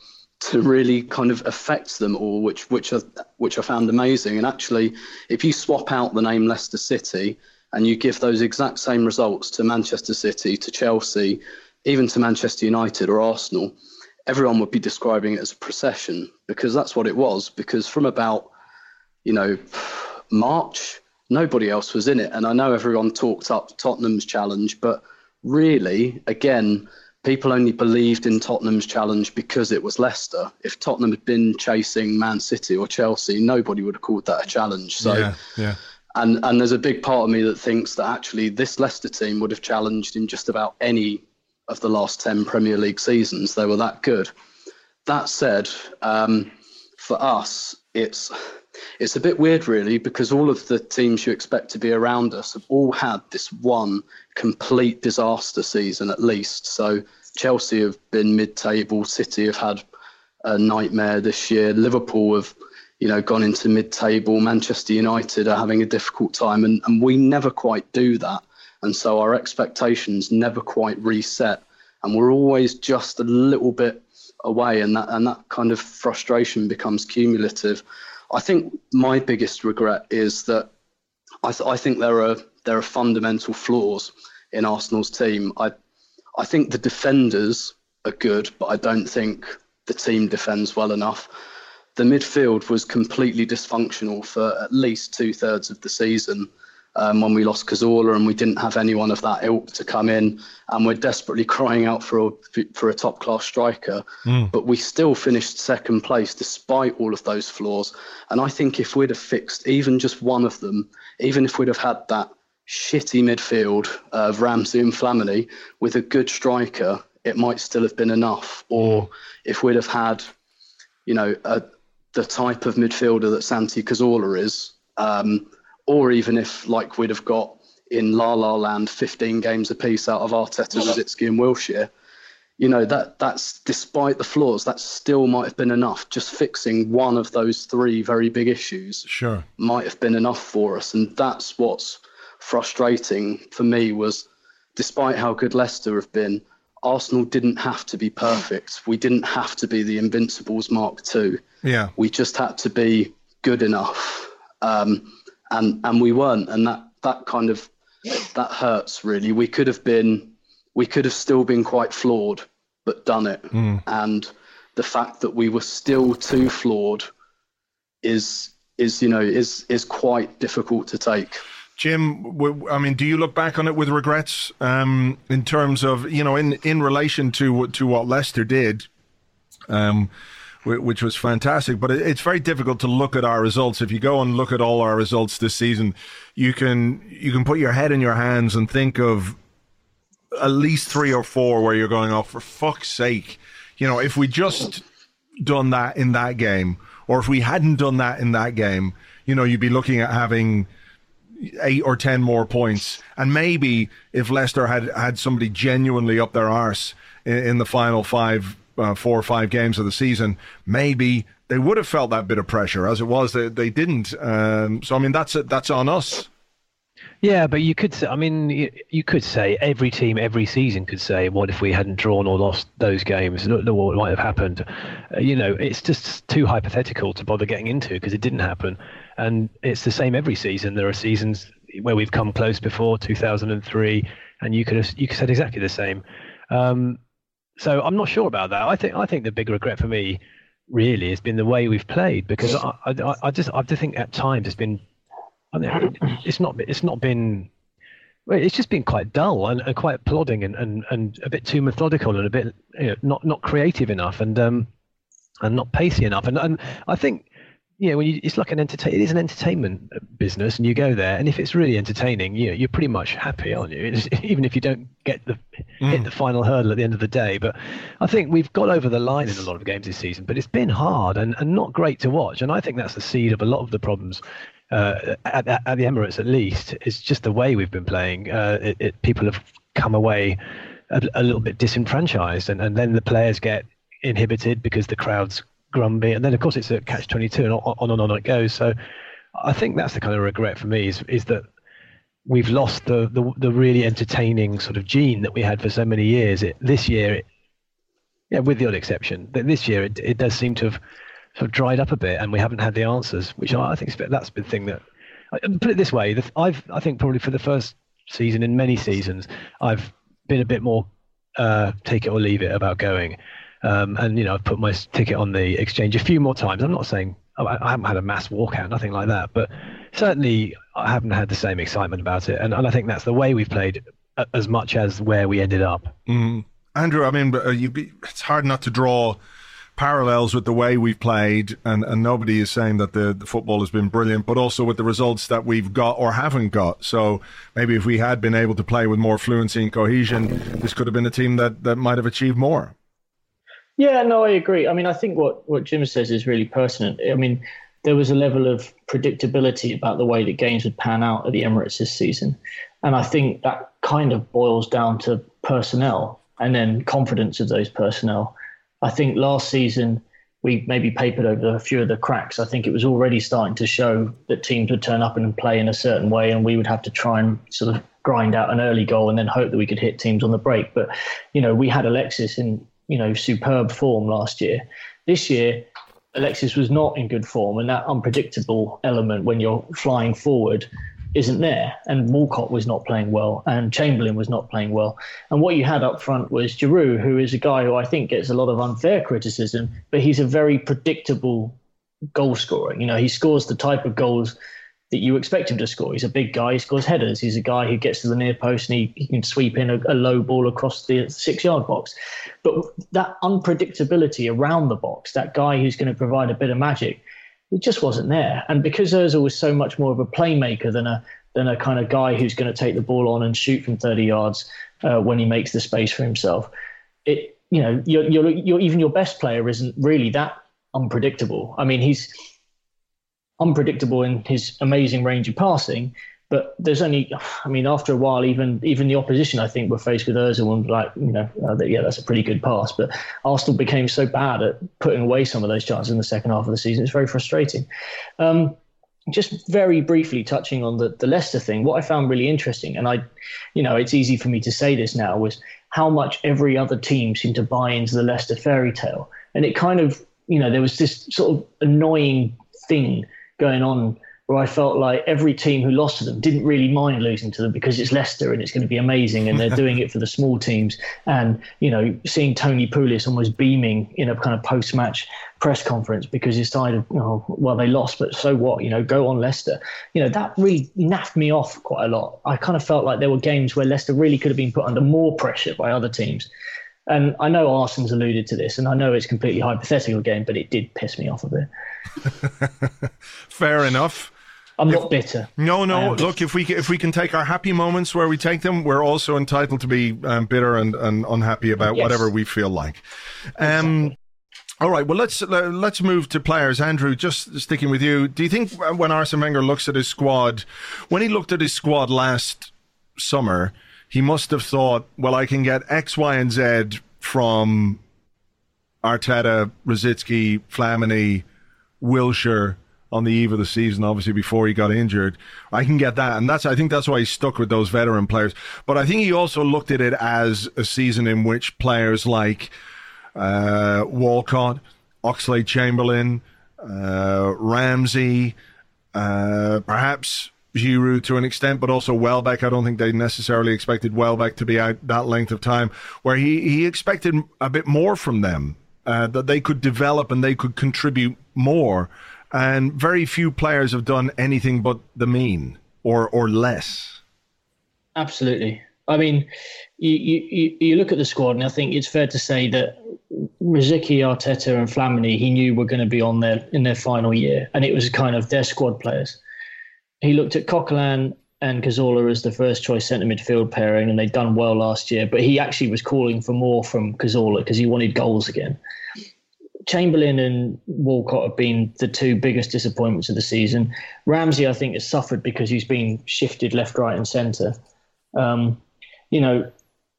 to really kind of affect them all, which which I, which I found amazing. And actually, if you swap out the name Leicester City and you give those exact same results to Manchester City, to Chelsea, even to Manchester United or Arsenal, everyone would be describing it as a procession because that's what it was. Because from about, you know, March, nobody else was in it. And I know everyone talked up Tottenham's challenge, but really, again, people only believed in Tottenham's challenge because it was Leicester. If Tottenham had been chasing Man City or Chelsea, nobody would have called that a challenge. So, yeah, yeah. And, and there's a big part of me that thinks that actually this Leicester team would have challenged in just about any of the last 10 Premier League seasons. They were that good. That said, um, for us, it's it's a bit weird, really, because all of the teams you expect to be around us have all had this one complete disaster season at least. So Chelsea have been mid-table, City have had a nightmare this year, Liverpool have you know gone into mid-table, Manchester United are having a difficult time, and, and we never quite do that. And so our expectations never quite reset. And we're always just a little bit away, and that, and that kind of frustration becomes cumulative. I think my biggest regret is that I, th- I think there are there are fundamental flaws in Arsenal's team. I I think the defenders are good, but I don't think the team defends well enough. The midfield was completely dysfunctional for at least two thirds of the season um, when we lost Cazorla and we didn't have anyone of that ilk to come in, and we're desperately crying out for a for a top class striker. Mm. But we still finished second place despite all of those flaws. And I think if we'd have fixed even just one of them, even if we'd have had that shitty midfield of Ramsey and Flamini with a good striker, it might still have been enough. Or if we'd have had, you know, a, the type of midfielder that Santi Cazorla is. Um, or even if like we'd have got in La La Land 15 games apiece out of Arteta, Rosicky, and Wilshere, you know that that's despite the flaws, that still might have been enough. Just fixing one of those three very big issues, sure, might have been enough for us, and that's what's frustrating for me. Was despite how good Leicester have been, Arsenal didn't have to be perfect. We didn't have to be the Invincibles Mark II. Yeah, we just had to be good enough. Um, and and we weren't, and that that kind of that hurts really. We could have been, we could have still been quite flawed, but done it. Mm. And the fact that we were still too flawed is is you know is is quite difficult to take. Jim, I mean, do you look back on it with regrets um, in terms of you know in in relation to to what Leicester did, um, which was fantastic. But it's very difficult to look at our results. If you go and look at all our results this season, you can you can put your head in your hands and think of at least three or four where you're going, oh, for fuck's sake, you know, if we just done that in that game, or if we hadn't done that in that game, you know, you'd be looking at having eight or ten more points. And maybe if Leicester had had somebody genuinely up their arse in, in the final five, uh, four or five games of the season, maybe they would have felt that bit of pressure. As it was, they, they didn't. Um, so I mean, that's that's on us. Yeah, but you could say, I mean, you, you, could say every team every season could say, what if we hadn't drawn or lost those games? Look, look what might have happened. Uh, you know, it's just too hypothetical to bother getting into because it didn't happen. And it's the same every season. There are seasons where we've come close before 2003, and you could have, you could said exactly the same. Um, so I'm not sure about that. I think I think the big regret for me really has been the way we've played because I, I, I just I just think at times it's been it's not it's not been it's just been quite dull and, and quite plodding and, and, and a bit too methodical and a bit you know, not not creative enough and um and not pacey enough and and I think know when you it's like an entertain it is an entertainment business and you go there and if it's really entertaining you know, you're pretty much happy aren't you it's, even if you don't get the mm. hit the final hurdle at the end of the day but I think we've got over the line in a lot of games this season but it's been hard and, and not great to watch and I think that's the seed of a lot of the problems uh, at, at, the Emirates at least, it's just the way we've been playing. Uh, it, it, people have come away a, a, little bit disenfranchised, and, and then the players get inhibited because the crowd's grumpy, and then of course it's a catch twenty two, and on and on it goes. So I think that's the kind of regret for me is is that we've lost the the, the really entertaining sort of gene that we had for so many years. It, this year, it, yeah, with the odd exception, that this year it, it does seem to have sort of dried up a bit, and we haven't had the answers, which I think is, that's the thing that. Put it this way, I've I think probably for the first season in many seasons, I've been a bit more uh, take it or leave it about going, um, and you know I've put my ticket on the exchange a few more times. I'm not saying I haven't had a mass walkout, nothing like that, but certainly I haven't had the same excitement about it, and, and I think that's the way we've played as much as where we ended up. Mm. Andrew, I mean, uh, be, it's hard not to draw parallels with the way we've played, and, and nobody is saying that the, the football has been brilliant, but also with the results that we've got or haven't got. So maybe if we had been able to play with more fluency and cohesion, this could have been a team that, that might have achieved more. Yeah, no, I agree. I mean, I think what, what Jim says is really pertinent. I mean, there was a level of predictability about the way that games would pan out at the Emirates this season. And I think that kind of boils down to personnel and then confidence of those personnel. I think last season we maybe papered over a few of the cracks. I think it was already starting to show that teams would turn up and play in a certain way, and we would have to try and sort of grind out an early goal and then hope that we could hit teams on the break. But you know, we had Alexis in you know superb form last year. This year, Alexis was not in good form, and that unpredictable element when you're flying forward isn't there. And Walcott was not playing well, and Chamberlain was not playing well. And what you had up front was Giroud, who is a guy who I think gets a lot of unfair criticism, but he's a very predictable goal scorer. You know, he scores the type of goals that you expect him to score. He's a big guy. He scores headers. He's a guy who gets to the near post and he, he can sweep in a, a low ball across the six yard box. But that unpredictability around the box, that guy who's going to provide a bit of magic, it just wasn't there. And because Ozil was so much more of a playmaker than a than a kind of guy who's going to take the ball on and shoot from 30 yards uh, when he makes the space for himself, it you know you're, you're, you're, even your best player isn't really that unpredictable. I mean, he's unpredictable in his amazing range of passing, but there's only, I mean, after a while, even even the opposition, I think, were faced with Ozil and like, you know, uh, that, yeah, that's a pretty good pass. But Arsenal became so bad at putting away some of those chances in the second half of the season. It's very frustrating. Um, just very briefly touching on the, the Leicester thing, what I found really interesting, and I, you know, it's easy for me to say this now, was how much every other team seemed to buy into the Leicester fairy tale. And it kind of, you know, there was this sort of annoying thing going on where I felt like every team who lost to them didn't really mind losing to them because it's Leicester and it's going to be amazing and they're doing it for the small teams. And, you know, seeing Tony Pulis almost beaming in a kind of post match press conference because he decided, oh, well, they lost, but so what? You know, go on Leicester. You know, that really naffed me off quite a lot. I kind of felt like there were games where Leicester really could have been put under more pressure by other teams. And I know Arsene's alluded to this, and I know it's completely hypothetical again, but it did piss me off a bit. Fair enough. I'm not bitter. No, no. Look, if we if we can take our happy moments where we take them, we're also entitled to be um, bitter and, and unhappy about yes. whatever we feel like. Um, exactly. All right. Well, let's let's move to players. Andrew, just sticking with you. Do you think when Arsene Wenger looks at his squad, when he looked at his squad last summer, he must have thought, well, I can get X, Y, and Z from Arteta, Rosicky, Flamini, Wilshere on the eve of the season, obviously before he got injured. I can get that. And that's, I think that's why he stuck with those veteran players. But I think he also looked at it as a season in which players like, uh, Walcott, Oxlade Chamberlain, uh, Ramsey, uh, perhaps Giroud to an extent, but also Welbeck. I don't think they necessarily expected Welbeck to be out that length of time, where he, he expected a bit more from them, uh, that they could develop and they could contribute more. And very few players have done anything but the mean or, or less. Absolutely. I mean, you, you, you look at the squad, and I think it's fair to say that Rosicky, Arteta, and Flamini, he knew were going to be on their in their final year, and it was kind of their squad players. He looked at Coquelin and Cazorla as the first choice centre midfield pairing, and they'd done well last year. But he actually was calling for more from Cazorla because he wanted goals again. Chamberlain and Walcott have been the two biggest disappointments of the season. Ramsey, I think, has suffered because he's been shifted left, right, and centre. Um, you know,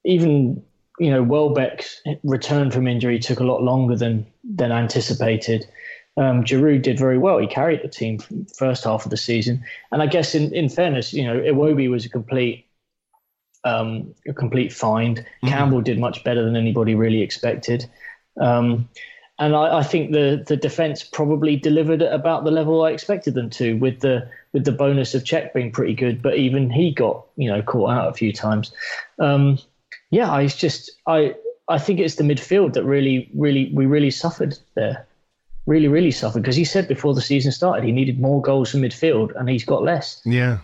even you know Welbeck's return from injury took a lot longer than than anticipated. Um, Giroud did very well. He carried the team first half of the season, and I guess in, in fairness, you know, Iwobi was a complete um, a complete find. Mm-hmm. Campbell did much better than anybody really expected. Um, and I, I, think the the defense probably delivered at about the level I expected them to, with the with the bonus of Cech being pretty good, but even he got you know caught out a few times. Um, yeah, I just I I think it's the midfield that really really we really suffered there, really really suffered because he said before the season started he needed more goals from midfield and he's got less. Yeah,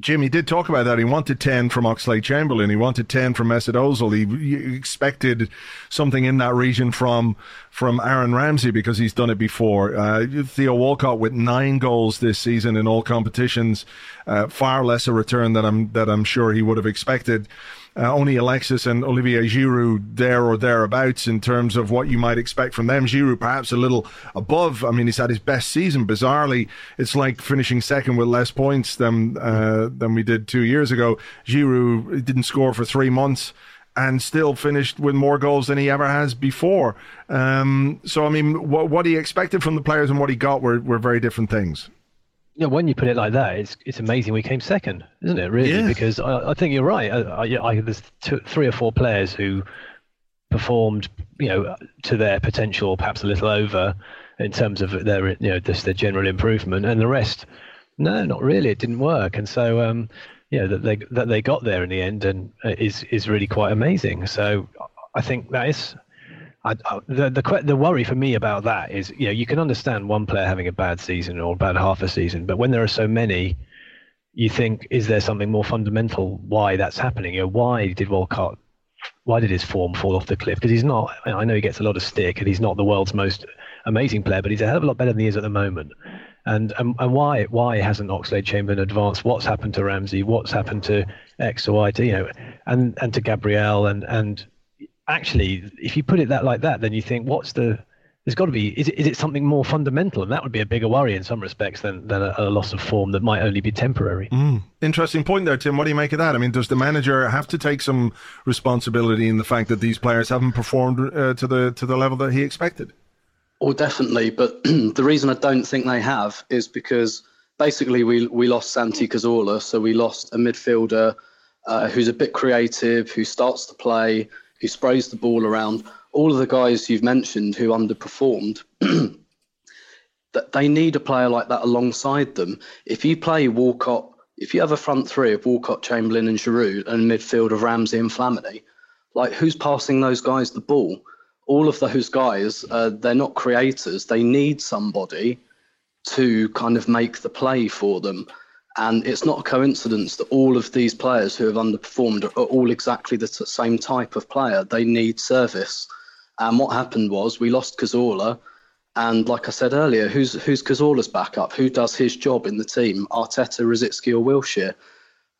Jim, he did talk about that. He wanted 10 from Oxlade Chamberlain. He wanted 10 from Mesut Ozil. He, expected something in that region from from Aaron Ramsey because he's done it before. Uh, Theo Walcott with nine goals this season in all competitions, uh, far less a return than I'm that I'm sure he would have expected uh, only Alexis and Olivier Giroud there or thereabouts in terms of what you might expect from them. Giroud perhaps a little above. I mean, he's had his best season. Bizarrely, it's like finishing second with less points than uh, than we did two years ago. Giroud didn't score for three months and still finished with more goals than he ever has before. Um, so, I mean, what, what he expected from the players and what he got were, were very different things yeah, when you put it like that, it's it's amazing we came second, isn't it? Really, yeah. because I, I, think you're right. I, I, I there's two, three or four players who performed, you know, to their potential, perhaps a little over, in terms of their, you know, just their general improvement, and the rest, no, not really. It didn't work, and so, um, you know, that they that they got there in the end, and uh, is is really quite amazing. So, I think that is I, the, the the worry for me about that is, you know, you can understand one player having a bad season or bad half a season, but when there are so many, you think, is there something more fundamental why that's happening? You know, why did Walcott, why did his form fall off the cliff? Because he's not. I know he gets a lot of stick, and he's not the world's most amazing player, but he's a hell of a lot better than he is at the moment. And and, and why why hasn't Oxlade Chamberlain advanced? What's happened to Ramsey? What's happened to X or Y? To, you know, and and to Gabriel and and actually, if you put it that like that, then you think, what's the there's got to be is it, is it something more fundamental? And that would be a bigger worry in some respects than, than a, a loss of form that might only be temporary. Mm. interesting point there tim. What do you make of that? I mean does the manager have to take some responsibility in the fact that these players haven't performed uh, to the to the level that he expected? Oh definitely. But the reason i don't think they have is because basically we we lost santi cazorla. So we lost a midfielder uh, who's a bit creative who starts to play who sprays the ball around, all of the guys you've mentioned who underperformed, that they need a player like that alongside them. If you play Walcott, if you have a front three of Walcott, Chamberlain, and Giroud, and midfield of Ramsey and Flamini, like who's passing those guys the ball? All of those guys, uh, they're not creators. They need somebody to kind of make the play for them. And it's not a coincidence that all of these players who have underperformed are all exactly the same type of player. They need service. And what happened was we lost Cazorla. And like I said earlier, who's who's Cazorla's backup? Who does his job in the team? Arteta, Rosicky, or Wilshere?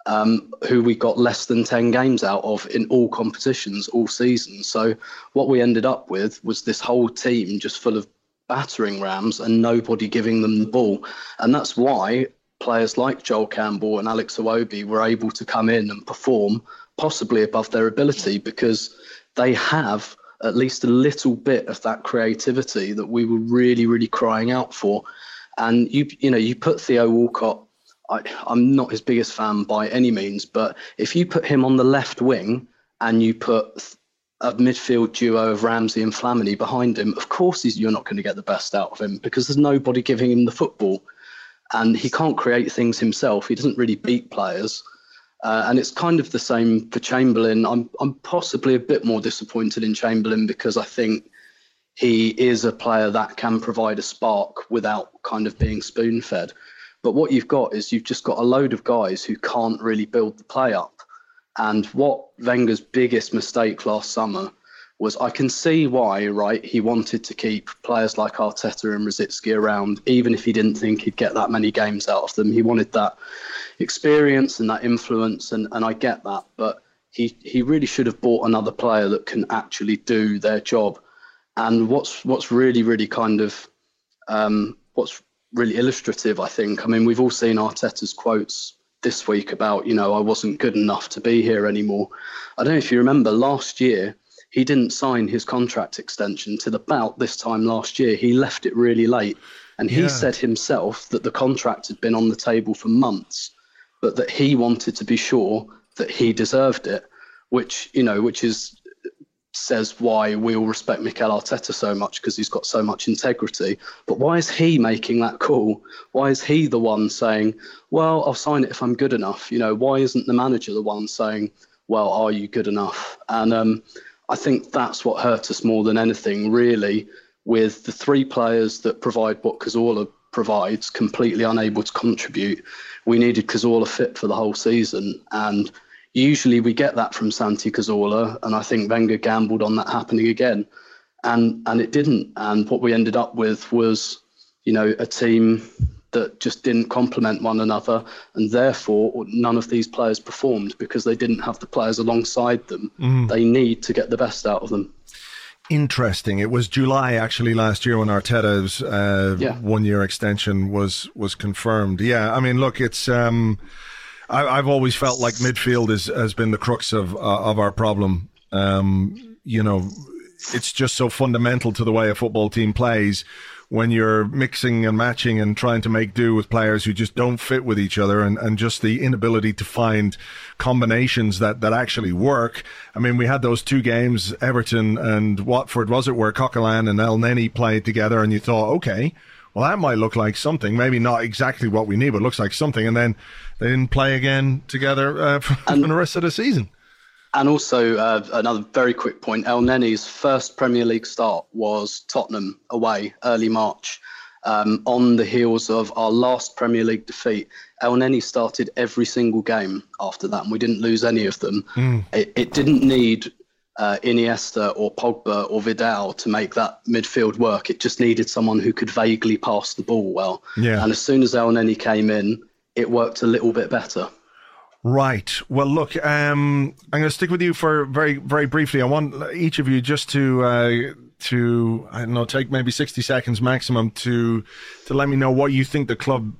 Um, who we got less than 10 games out of in all competitions all season. So what we ended up with was this whole team just full of battering rams and nobody giving them the ball. And that's why players like Joel Campbell and Alex Iwobi were able to come in and perform possibly above their ability because they have at least a little bit of that creativity that we were really, really crying out for. And you, you know, you put Theo Walcott. I, I'm not his biggest fan by any means, but if you put him on the left wing and you put a midfield duo of Ramsey and Flamini behind him, of course you're not going to get the best out of him because there's nobody giving him the football, and he can't create things himself. He doesn't really beat players, uh, and it's kind of the same for Chamberlain. I'm I'm possibly a bit more disappointed in Chamberlain because I think he is a player that can provide a spark without kind of being spoon fed. But what you've got is you've just got a load of guys who can't really build the play up. And what Wenger's biggest mistake last summer was I can see why, right? He wanted to keep players like Arteta and Rosicky around, even if he didn't think he'd get that many games out of them. He wanted that experience and that influence, and, and I get that. But he, he really should have bought another player that can actually do their job. And what's what's really, really kind of um, what's really illustrative, I think. I mean, we've all seen Arteta's quotes this week about, you know, I wasn't good enough to be here anymore. I don't know if you remember last year, he didn't sign his contract extension till about this time last year. He left it really late. And he yeah. said himself that the contract had been on the table for months, but that he wanted to be sure that he deserved it, which, you know, which is says why we all respect Mikel Arteta so much because he's got so much integrity. But why is he making that call? Why is he the one saying, well, I'll sign it if I'm good enough? You know, why isn't the manager the one saying, well, are you good enough? And um, I think that's what hurt us more than anything, really, with the three players that provide what Cazorla provides completely unable to contribute. We needed Cazorla fit for the whole season. And Usually we get that from Santi Cazorla, and I think Wenger gambled on that happening again, and and it didn't. And what we ended up with was, you know, a team that just didn't complement one another, and therefore none of these players performed because they didn't have the players alongside them. Mm. They need to get the best out of them. Interesting. It was July actually last year when Arteta's uh, yeah. one-year extension was was confirmed. Yeah, I mean, look, it's. Um, I, have always felt like midfield is, has been the crux of uh, of our problem. Um, you know, it's just so fundamental to the way a football team plays when you're mixing and matching and trying to make do with players who just don't fit with each other and, and just the inability to find combinations that, that actually work. I mean, we had those two games, Everton and Watford, was it, where Coquelin and Elneny played together and you thought, okay, well, that might look like something. Maybe not exactly what we need, but looks like something. And then they didn't play again together uh, for, and, the rest of the season. And also, uh, another very quick point Elneny's first Premier League start was Tottenham away, early March. Um, on the heels of our last Premier League defeat, Elneny started every single game after that, and we didn't lose any of them. Mm. It, it, didn't need uh, Iniesta or Pogba or Vidal to make that midfield work. It just needed someone who could vaguely pass the ball well. Yeah. And as soon as Elneny came in, it worked a little bit better. Right. Well, look, um, I'm going to stick with you for very, very briefly. I want each of you just to, uh, to I don't know, take maybe 60 seconds maximum to, to let me know what you think the club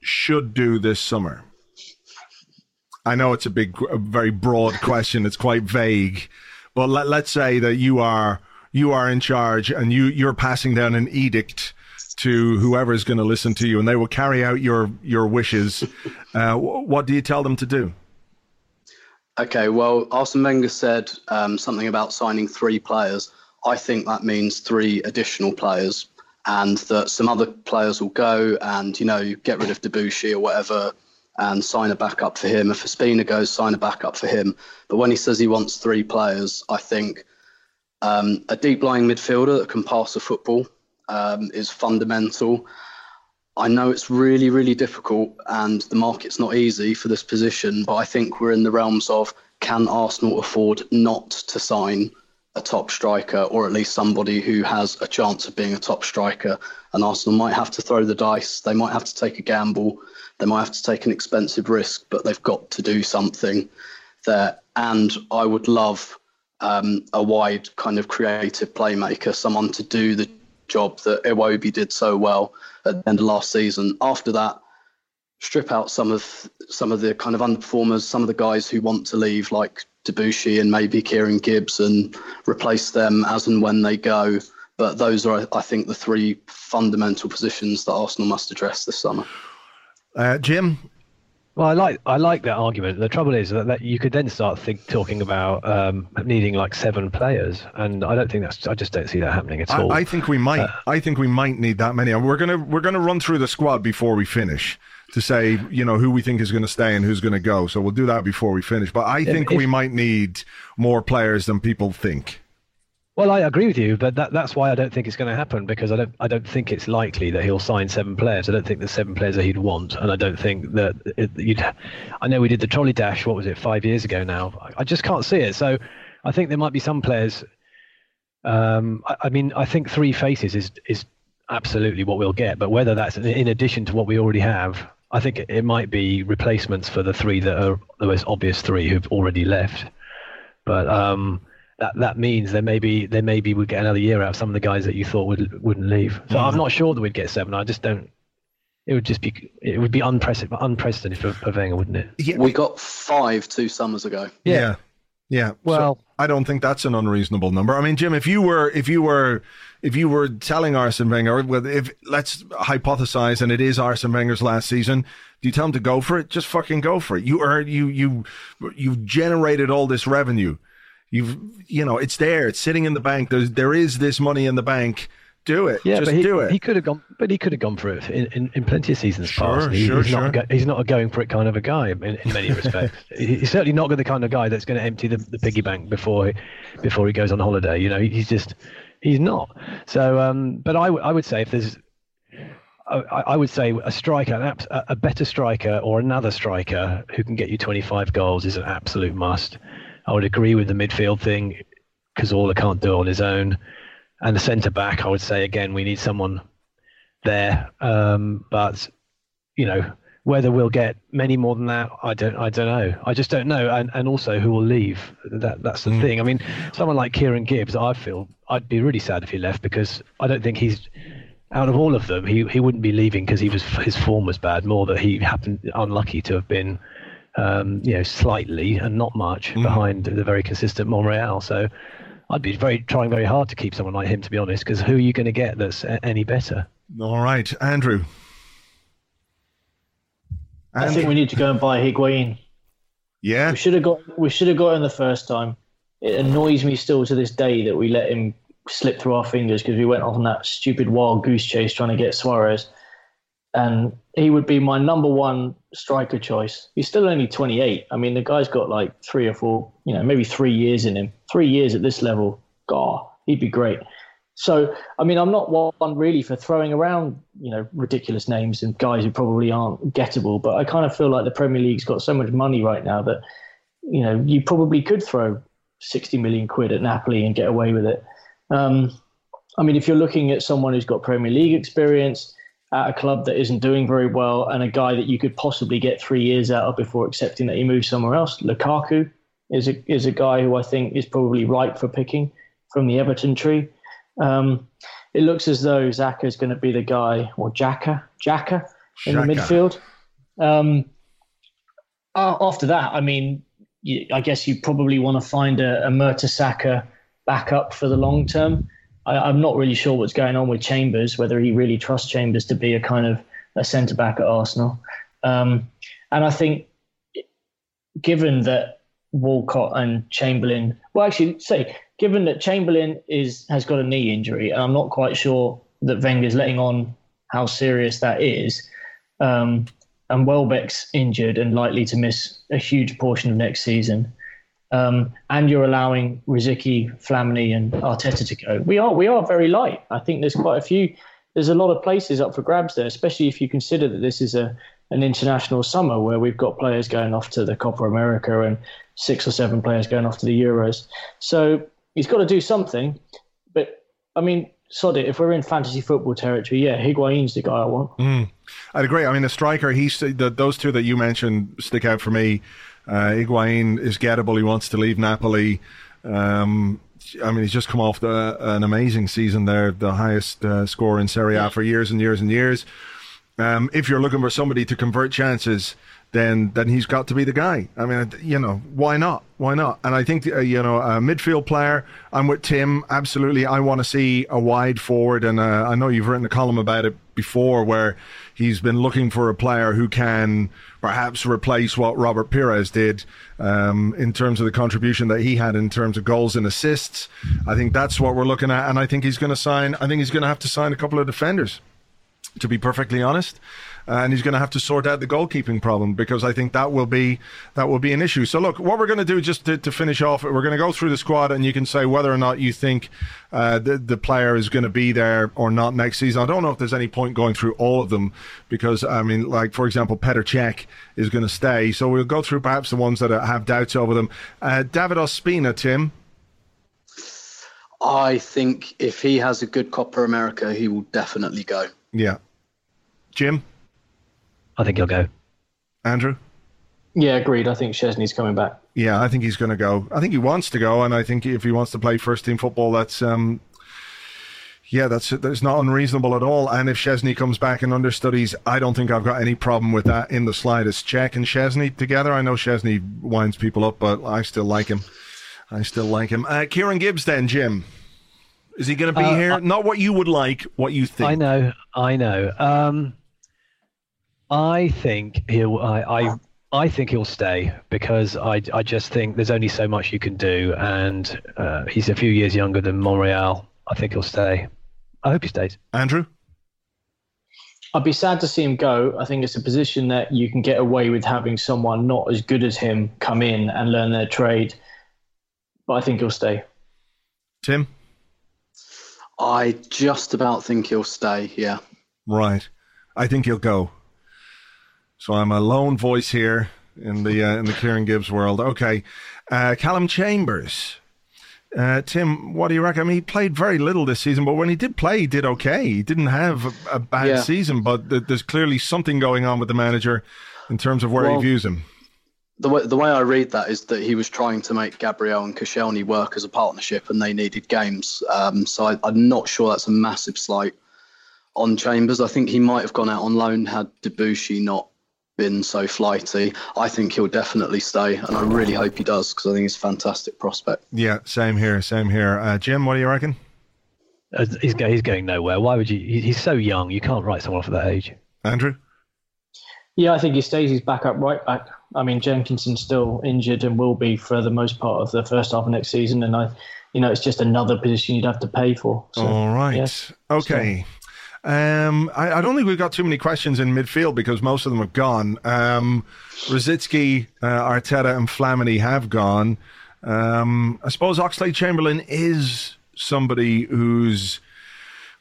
should do this summer. I know it's a big, a very broad question. It's quite vague. But let, let's say that you are you are in charge and you you're passing down an edict to whoever is going to listen to you, and they will carry out your your wishes. Uh, what do you tell them to do? Okay, well, Arsene Wenger said um, something about signing three players. I think that means three additional players, and that some other players will go and you know get rid of Debuchy or whatever and sign a backup for him. If Ospina goes, sign a backup for him. But when he says he wants three players, I think um, a deep lying midfielder that can pass a football um, is fundamental. I know it's really, really difficult and the market's not easy for this position, but I think we're in the realms of can Arsenal afford not to sign a top striker or at least somebody who has a chance of being a top striker? And Arsenal might have to throw the dice, they might have to take a gamble, they might have to take an expensive risk, but they've got to do something there. And I would love um, a wide kind of creative playmaker, someone to do the job that Iwobi did so well at the end of last season. After that, strip out some of some of the kind of underperformers, some of the guys who want to leave, like Debuchy and maybe Kieran Gibbs, and replace them as and when they go. But those are, I think, the three fundamental positions that Arsenal must address this summer. Uh, Jim, well, I like I like that argument. The trouble is that, that you could then start think, talking about um, needing like seven players, and I don't think that's. I just don't see that happening at all. I, I think we might. Uh, I think we might need that many. And we're gonna we're gonna run through the squad before we finish to say you know who we think is going to stay and who's going to go. So we'll do that before we finish. But I think if, we might need more players than people think. Well, I agree with you, but that, that's why I don't think it's going to happen because I don't I don't think it's likely that he'll sign seven players. I don't think the seven players that he'd want, and I don't think that it, you'd. I know we did the trolley dash. What was it? Five years ago now. I, I just can't see it. So I think there might be some players. Um, I, I mean, I think three faces is is absolutely what we'll get, but whether that's in addition to what we already have, I think it, it might be replacements for the three that are the most obvious three who've already left. But um, that that means there maybe there maybe we'd get another year out of some of the guys that you thought would wouldn't leave. So mm. I'm not sure that we'd get seven. I just don't. It would just be it would be unprecedented unprecedented for, for Wenger, wouldn't it? Yeah. We got five two summers ago. Yeah. yeah. Yeah. Well, so I don't think that's an unreasonable number. I mean, Jim, if you were if you were if you were telling Arsene Wenger, if let's hypothesize, and it is Arsene Wenger's last season, do you tell him to go for it? Just fucking go for it. You are you you you've generated all this revenue You've, you know, it's there. It's sitting in the bank. There's, there is this money in the bank. Do it. Yeah, Just but he, do it. He could have gone, but he could have gone for it in, in, in plenty of seasons sure, past. He, sure, he's, sure. Not, he's not a going for it kind of a guy in, in many respects. he's certainly not the kind of guy that's going to empty the, the piggy bank before he, before he goes on holiday. You know, he's just he's not. So, um, but I, w- I would say if there's I, I, would say a striker, a better striker or another striker who can get you 25 goals is an absolute must. I would agree with the midfield thing. because Cazorla can't do it on his own. And the centre back, I would say again, we need someone there. Um, but you know, whether we'll get many more than that, I don't, I don't know. I just don't know. And and also who will leave. That that's the mm. thing. I mean, someone like Kieran Gibbs, I feel I'd be really sad if he left because I don't think he's out of all of them, he he wouldn't be leaving because he was his form was bad. More that he happened unlucky to have been um, you know, slightly and not much mm. behind the very consistent Monreal. So I'd be very trying very hard to keep someone like him, to be honest, because who are you going to get that's any better? All right, Andrew. Andrew. I think we need to go and buy Higuain. Yeah, we should have got we should have got him the first time. It annoys me still to this day that we let him slip through our fingers because we went off on that stupid wild goose chase trying to get Suarez and he would be my number one striker choice. He's still only 28. I mean, the guy's got like three or four, you know, maybe three years in him. Three years at this level, God, he'd be great. So, I mean, I'm not one really for throwing around, you know, ridiculous names and guys who probably aren't gettable, but I kind of feel like the Premier League's got so much money right now that, you know, you probably could throw 60 million quid at Napoli and get away with it. Um, I mean, if you're looking at someone who's got Premier League experience, at a club that isn't doing very well and a guy that you could possibly get three years out of before accepting that he moves somewhere else. Lukaku is a is a guy who I think is probably ripe for picking from the Everton tree. Um, it looks as though Xhaka is going to be the guy, or Xhaka, Xhaka in Xhaka. the midfield. Um, after that, I mean, I guess you probably want to find a, a Mertesacker backup for the long term. I, am not really sure what's going on with Chambers, whether he really trusts Chambers to be a kind of a centre back at Arsenal. Um, and I think, given that Walcott and Chamberlain, well, actually, say, given that Chamberlain is has got a knee injury, and I'm not quite sure that Wenger's letting on how serious that is. Um, and Welbeck's injured and likely to miss a huge portion of next season. Um, and you're allowing Rosicky, Flamini, and Arteta to go. We are we are very light. I think there's quite a few. There's a lot of places up for grabs there, especially if you consider that this is a an international summer where we've got players going off to the Copa America and six or seven players going off to the Euros. So he's got to do something. But I mean, sod it. If we're in fantasy football territory, yeah, Higuain's the guy I want. Mm. I'd agree. I mean, a striker. He's the, those two that you mentioned stick out for me. Uh, Higuain is gettable. He wants to leave Napoli. Um, I mean, he's just come off the, an amazing season there, the highest uh, score in Serie A for years and years and years. Um, if you're looking for somebody to convert chances, then then he's got to be the guy. I mean, you know, why not? Why not? And I think uh, you know, a midfield player. I'm with Tim. Absolutely, I want to see a wide forward, and uh, I know you've written a column about it before, where he's been looking for a player who can perhaps replace what Robert Pires did um, in terms of the contribution that he had in terms of goals and assists. I think that's what we're looking at, and I think he's going to sign. I think he's going to have to sign a couple of defenders to be perfectly honest. And he's going to have to sort out the goalkeeping problem because I think that will be that will be an issue. So look, what we're going to do just to, to finish off, we're going to go through the squad, and you can say whether or not you think uh, the the player is going to be there or not next season. I don't know if there's any point going through all of them because I mean, like for example, Petr Cech is going to stay. So we'll go through perhaps the ones that have doubts over them. Uh, David Ospina, Tim. I think if he has a good Copa America, he will definitely go. Yeah. Jim? I think he'll go. Andrew? Yeah, agreed. I think Szczesny's coming back. Yeah, I think he's going to go. I think he wants to go, and I think if he wants to play first team football, that's um, yeah, that's that's not unreasonable at all. And if Szczesny comes back and understudies, I don't think I've got any problem with that in the slightest. Cech and Szczesny together. I know Szczesny winds people up, but I still like him. I still like him. Uh, Kieran Gibbs, then Jim. Is he going to be uh, here? I, Not what you would like, what you think. I know, I know. Um, I think he'll. I, I, I think he'll stay because I, I just think there's only so much you can do, and uh, he's a few years younger than Monreal. I think he'll stay. I hope he stays. Andrew. I'd be sad to see him go. I think it's a position that you can get away with having someone not as good as him come in and learn their trade. But I think he'll stay. Tim? I just about think he'll stay. Yeah. Right. I think he'll go. So I'm a lone voice here in the uh, in the Kieran Gibbs world. Okay, uh, Callum Chambers. Uh, Tim, what do you reckon? I mean, he played very little this season, but when he did play, he did okay. He didn't have a, a bad yeah. season, but th- there's clearly something going on with the manager in terms of where well, he views him the way the way I read that is that he was trying to make Gabriel and Koscielny work as a partnership, and they needed games. Um, so I, am not sure that's a massive slight on Chambers. I think he might have gone out on loan had Debuchy not been so flighty. I think he'll definitely stay, and I really hope he does because I think he's a fantastic prospect. Yeah, same here, same here. Uh, Jim, what do you reckon? Uh, he's, he's going nowhere. Why would you? He's so young. You can't write someone off at that age. Andrew. Yeah, I think he stays. He's back up right back. I mean, Jenkinson's still injured and will be for the most part of the first half of next season, and I, you know, it's just another position you'd have to pay for. So, All right. Yes, okay. Um, I, I, don't think we've got too many questions in midfield because most of them have gone. Um, Rosicky, uh, Arteta, and Flamini have gone. Um, I suppose Oxlade Chamberlain is somebody who's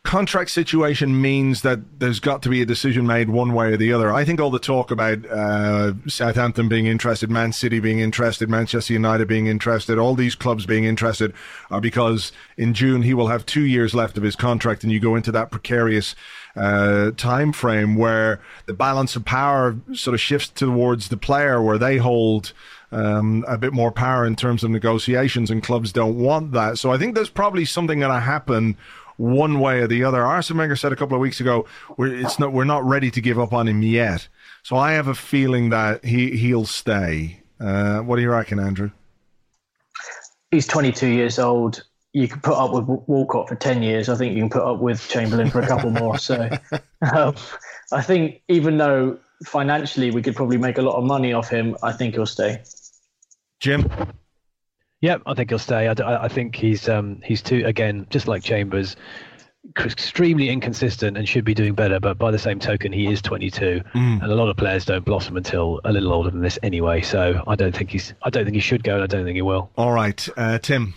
contract situation means that there's got to be a decision made one way or the other. I think all the talk about uh, Southampton being interested, Man City being interested, Manchester United being interested, all these clubs being interested are because in June he will have two years left of his contract, and you go into that precarious uh, time frame where the balance of power sort of shifts towards the player, where they hold. Um, a bit more power in terms of negotiations, and clubs don't want that. So I think there's probably something going to happen one way or the other. Arsene Wenger said a couple of weeks ago, we're, it's not, we're not ready to give up on him yet. So I have a feeling that he, he'll stay. Uh, what do you reckon, Andrew? He's 22 years old. You can put up with Walcott for 10 years. I think you can put up with Chamberlain for a couple more. So um, I think even though financially we could probably make a lot of money off him, I think he'll stay. Jim? Yeah, I think he'll stay. I, I think he's um, he's too again, just like Chambers. extremely inconsistent and should be doing better. But by the same token, he is 22, mm. and a lot of players don't blossom until a little older than this anyway. So I don't think he's. I don't think he should go, and I don't think he will. All right, uh, Tim.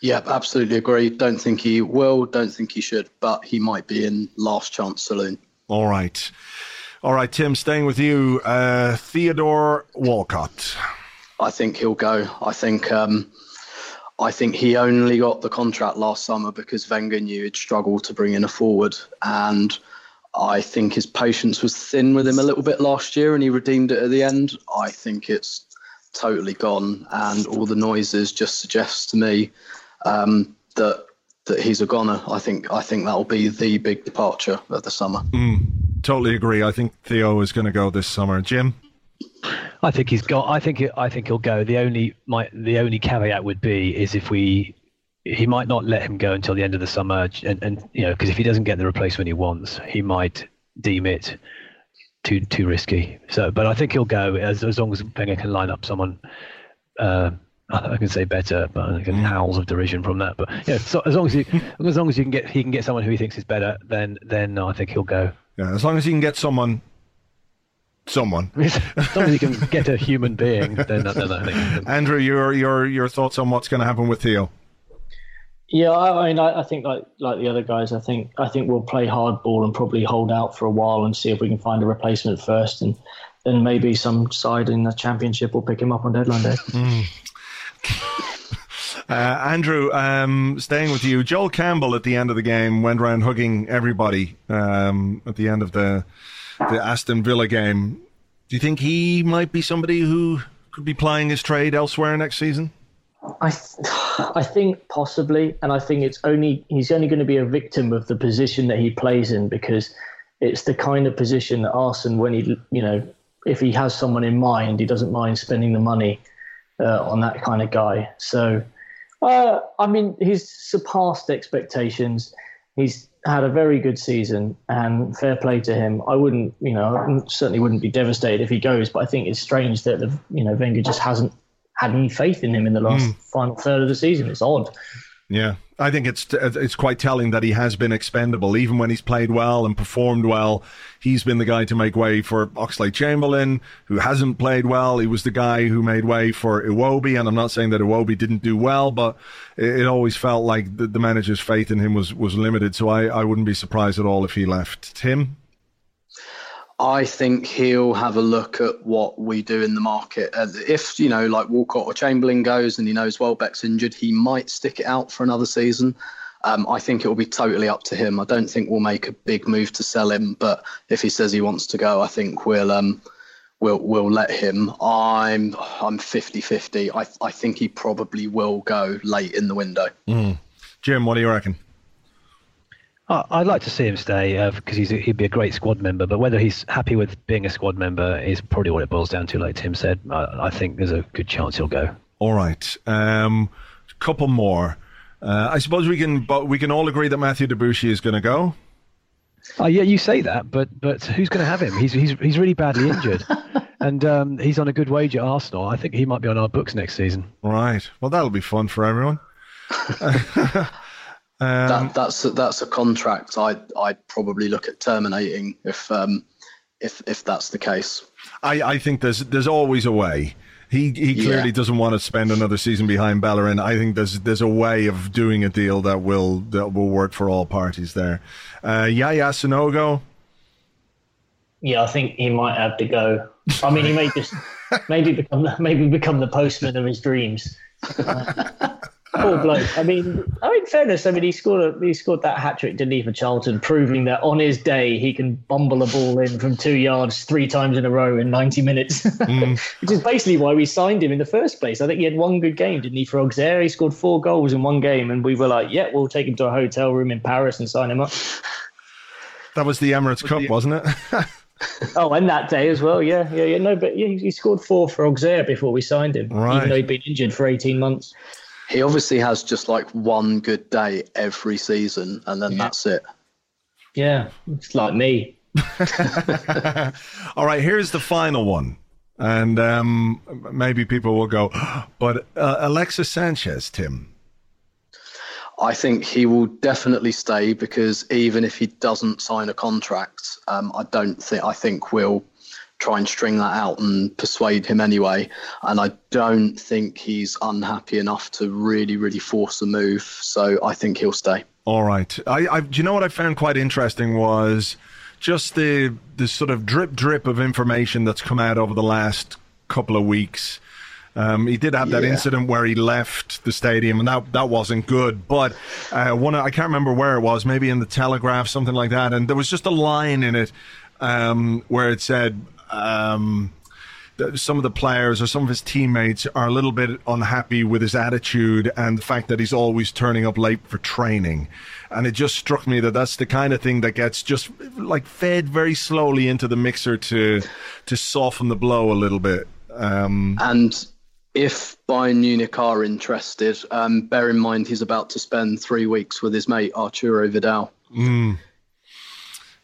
Yep, absolutely agree. Don't think he will. Don't think he should, but he might be in last chance saloon. All right, all right, Tim. Staying with you, uh, Theodore Walcott. I think he'll go. I think. Um, I think he only got the contract last summer because Wenger knew he'd struggle to bring in a forward. And I think his patience was thin with him a little bit last year and he redeemed it at the end. I think it's totally gone. And all the noises just suggest to me um, that that he's a goner. I think I think that'll be the big departure of the summer. Mm, totally agree. I think Theo is going to go this summer. Jim? I think he's got. I think. I think he'll go. The only my the only caveat would be is if we he might not let him go until the end of the summer, and, and you know because if he doesn't get the replacement he wants, he might deem it too too risky. So, but I think he'll go as as long as Wenger can line up someone. Uh, I can say better, but I get howls of derision from that. But yeah, so as long as he, as long as you can get he can get someone who he thinks is better, then then I think he'll go. Yeah, as long as he can get someone someone. as long as you can get a human being, then, then I think. Andrew, your your your thoughts on what's going to happen with Theo? Yeah, I, I mean, I, I, think like like the other guys, I think I think we'll play hardball and probably hold out for a while and see if we can find a replacement first, and then maybe some side in the championship will pick him up on deadline day. Mm. Uh, Andrew, um, staying with you, Joel Campbell at the end of the game went around hugging everybody um, at the end of the the Aston Villa game. Do you think he might be somebody who could be plying his trade elsewhere next season? I, th- I think possibly, and I think it's only he's only going to be a victim of the position that he plays in because it's the kind of position that Arsene, when he, you know, if he has someone in mind, he doesn't mind spending the money uh, on that kind of guy. So, uh, I mean, he's surpassed expectations. He's had a very good season and fair play to him. I wouldn't, you know, certainly wouldn't be devastated if he goes, but I think it's strange that the, you know, Wenger just hasn't had any faith in him in the last mm. final third of the season. It's odd. Yeah, I think it's it's quite telling that he has been expendable. Even when he's played well and performed well, he's been the guy to make way for Oxlade Chamberlain, who hasn't played well. He was the guy who made way for Iwobi, and I'm not saying that Iwobi didn't do well, but it, it always felt like the, the, manager's faith in him was was limited. So I, I wouldn't be surprised at all if he left. Tim. I think he'll have a look at what we do in the market. if, you know, like Walcott or Chamberlain goes and he knows Welbeck's injured, he might stick it out for another season. Um, I think it will be totally up to him. I don't think we'll make a big move to sell him, but if he says he wants to go, I think we'll um, we'll we'll let him. I'm I'm 50-50. I I think he probably will go late in the window. Mm. Jim, what do you reckon? I'd like to see him stay because uh, he'd be a great squad member. But whether he's happy with being a squad member is probably what it boils down to. Like Tim said, I, I think there's a good chance he'll go. All right, um, couple more. Uh, I suppose we can, but we can all agree that Matthew Debuchy is going to go. Oh yeah, you say that, but but who's going to have him? He's he's he's really badly injured, and um, he's on a good wage at Arsenal. I think he might be on our books next season. Right. Well, that'll be fun for everyone. Um, that, that's a, that's a contract I'd I'd probably look at terminating if um, if if that's the case. I, I think there's there's always a way. He he clearly yeah. doesn't want to spend another season behind Bellerin. I think there's there's a way of doing a deal that will that will work for all parties there. Uh, Yaya Sanogo. Yeah, I think he might have to go. I mean, he may just maybe become maybe become the postman of his dreams. Poor bloke. I mean, I mean, fairness. I mean, he scored a, he scored that hat trick, didn't he, for Charlton, proving that on his day he can bumble a ball in from two yards three times in a row in ninety minutes, mm. which is basically why we signed him in the first place. I think he had one good game, didn't he, for Auxerre? He scored four goals in one game, and we were like, "Yeah, we'll take him to a hotel room in Paris and sign him up." That was the Emirates Cup, wasn't it? oh, and that day as well. Yeah, yeah, yeah. No, but yeah, he scored four for Auxerre before we signed him, right. even though he'd been injured for eighteen months. He obviously has just like one good day every season, and then yeah. that's it. Yeah, it's like me. All right, here's the final one. And um, maybe people will go, but uh, Alexis Sanchez, Tim. I think he will definitely stay because even if he doesn't sign a contract, um, I don't think I think we'll try and string that out and persuade him anyway. And I don't think he's unhappy enough to really, really force a move. So I think he'll stay. All right. I, I do you know what I found quite interesting was just the the sort of drip drip of information that's come out over the last couple of weeks. Um, he did have that Yeah. incident where he left the stadium, and that that wasn't good. But uh, one, I can't remember where it was, maybe in the Telegraph, something like that. And there was just a line in it um, where it said. Um, some of the players or some of his teammates are a little bit unhappy with his attitude and the fact that he's always turning up late for training. And it just struck me that that's the kind of thing that gets just like fed very slowly into the mixer to to soften the blow a little bit. Um, And if Bayern Munich are interested, um, bear in mind he's about to spend three weeks with his mate Arturo Vidal.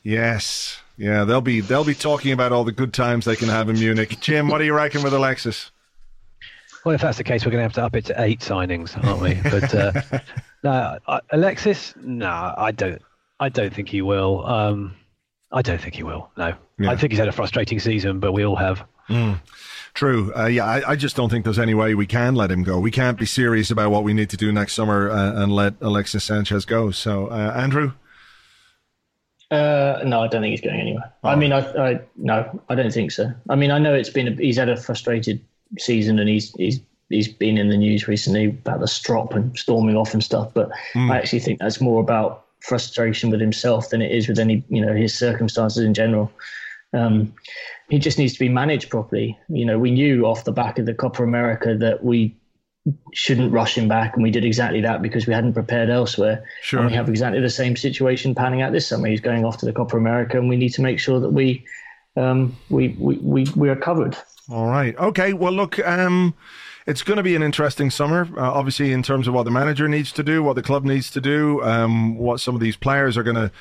yes, yeah, they'll be they'll be talking about all the good times they can have in Munich. Jim, what do you reckon with Alexis? Well, if that's the case, we're going to have to up it to eight signings, aren't we? But uh, no, I, Alexis, no, I don't. I don't think he will. Um, I don't think he will. No, Yeah. I think he's had a frustrating season, but we all have. True. Uh, yeah, I, I just don't think there's any way we can let him go. We can't be serious about what we need to do next summer uh, and let Alexis Sanchez go. So, uh, Andrew. Uh, no, I don't think he's going anywhere. I mean, I, I no, I don't think so. I mean, I know it's been a, he's had a frustrated season, and he's he's he's been in the news recently about the strop and storming off and stuff. But I actually think that's more about frustration with himself than it is with any you know his circumstances in general. Um, he just needs to be managed properly. You know, we knew off the back of the Copa America that we shouldn't rush him back, and we did exactly that because we hadn't prepared elsewhere. Sure. And we have exactly the same situation panning out this summer. He's going off to the Copa America, and we need to make sure that we um, we, we we we are covered. All right. Okay. Well, look, um, it's going to be an interesting summer. Uh, obviously, in terms of what the manager needs to do, what the club needs to do, um, what some of these players are going to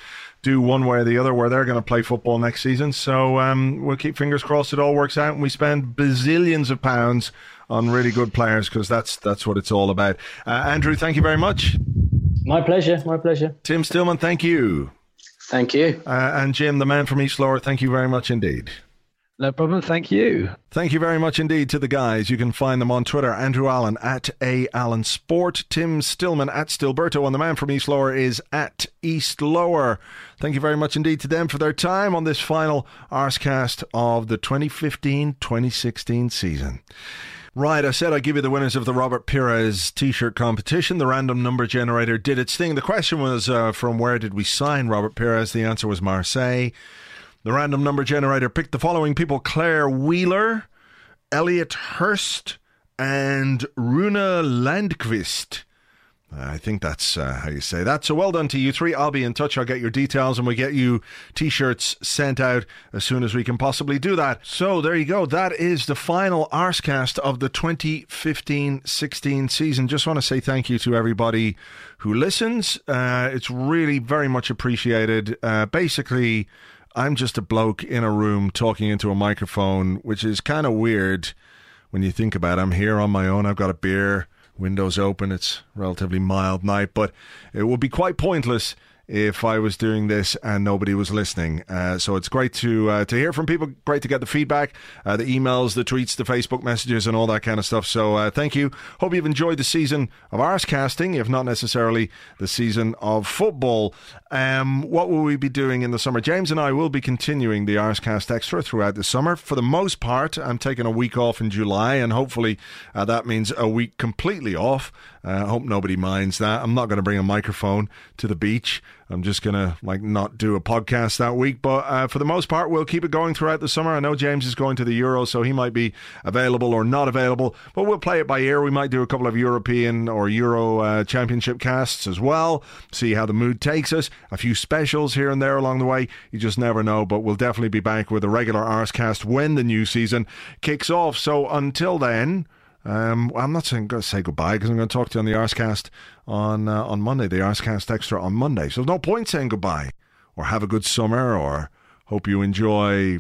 do one way or the other, where they're going to play football next season. So um, we'll keep fingers crossed it all works out, and we spend bazillions of pounds on really good players because that's that's what it's all about. Uh, Andrew, thank you very much. My pleasure. My pleasure. Tim Stillman, thank you. Thank you. Uh, and Jim, the man from East Lower, thank you very much indeed. No problem. Thank you. Thank you very much indeed to the guys. You can find them on Twitter. Andrew Allen at A Allen Sport. Tim Stillman at Stillberto. And the man from East Lower is at East Lower. Thank you very much indeed to them for their time on this final Arscast of the 2015 2016 season. Right, I said I'd give you the winners of the Robert Pires t shirt competition. The random number generator did its thing. The question was uh, from where did we sign Robert Pires? The answer was Marseille. The random number generator picked the following people Claire Wheeler, Elliot Hurst, and Runa Landquist. I think that's uh, how you say that. So well done to you three. I'll be in touch. I'll get your details and we get you t shirts sent out as soon as we can possibly do that. So there you go. That is the final Arscast of the 2015 16 season. Just want to say thank you to everybody who listens. Uh, it's really very much appreciated. Uh, basically, I'm just a bloke in a room talking into a microphone, which is kind of weird when you think about it. I'm here on my own. I've got a beer, windows open. It's relatively mild night, but it would be quite pointless if I was doing this and nobody was listening. Uh, so it's great to uh, to hear from people. Great to get the feedback, uh, the emails, the tweets, the Facebook messages, and all that kind of stuff. So uh, thank you. Hope you've enjoyed the season of Arscasting, if not necessarily the season of football. Um, what will we be doing in the summer? James and I will be continuing the Arscast Extra throughout the summer. For the most part, I'm taking a week off in July, and hopefully uh, that means a week completely off. Uh, I hope nobody minds that. I'm not going to bring a microphone to the beach. I'm just going to like not do a podcast that week. But uh, for the most part, we'll keep it going throughout the summer. I know James is going to the Euro, so he might be available or not available. But we'll play it by ear. We might do a couple of European or Euro uh, Championship casts as well. See how the mood takes us. A few specials here and there along the way. You just never know. But we'll definitely be back with a regular Arscast when the new season kicks off. So until then. Um, I'm not saying going to say goodbye because I'm going to talk to you on the Arscast on uh, on Monday, the Arscast Extra on Monday. So there's no point saying goodbye or have a good summer or hope you enjoy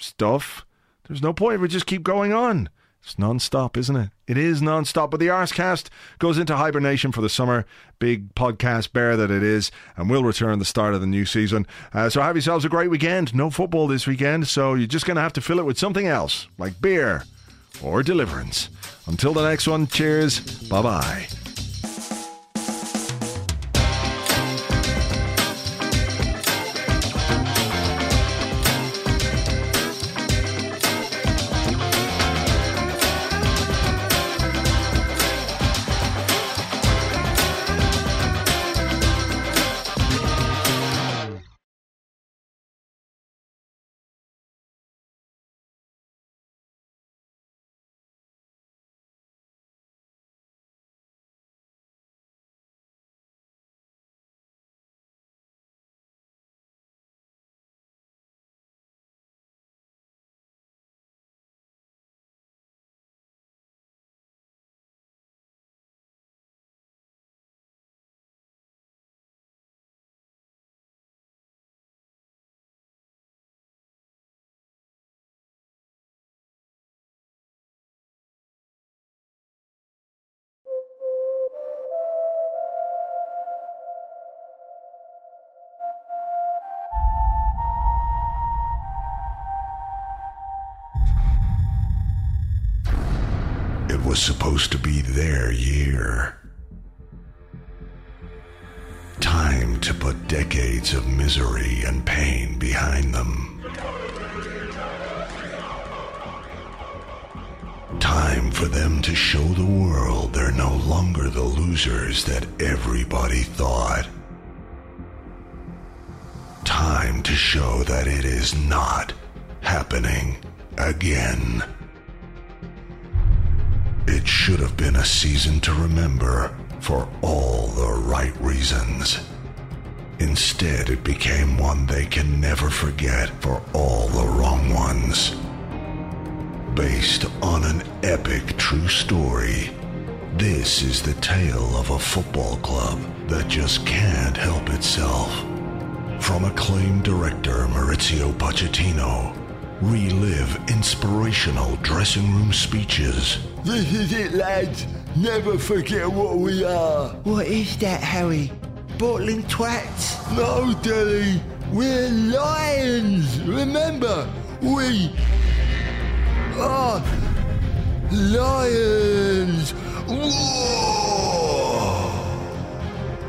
stuff. There's no point. We just keep going on. It's non-stop, isn't it? It is non-stop. But the Arscast goes into hibernation for the summer. Big podcast bear that it is, and we'll return the start of the new season. Uh, so have yourselves a great weekend. No football this weekend, so you're just going to have to fill it with something else, like beer or deliverance. Until the next one, cheers. Bye bye. Supposed to be their year. Time to put decades of misery and pain behind them. Time for them to show the world they're no longer the losers that everybody thought. Time to show that it is not happening again. Should have been a season to remember for all the right reasons. Instead, it became one they can never forget for all the wrong ones. Based on an epic true story, this is the tale of a football club that just can't help itself. From acclaimed director Mauricio Pochettino, relive inspirational dressing room speeches This is it, lads. Never forget what we are. What is that, Harry? Bottling twats? No, Dilly. We're lions. Remember, we are lions. Whoa!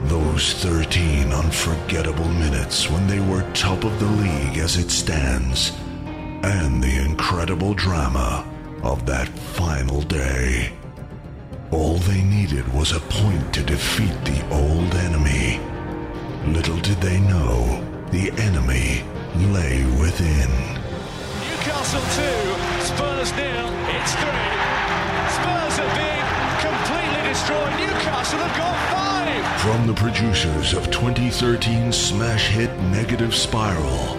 Those 13 unforgettable minutes when they were top of the league as it stands, and the incredible drama of that final day. All they needed was a point to defeat the old enemy. Little did they know, the enemy lay within. Newcastle 2, Spurs nil. It's 3. Spurs are being completely destroyed. Newcastle have got 5. From the producers of 2013 smash hit Negative Spiral,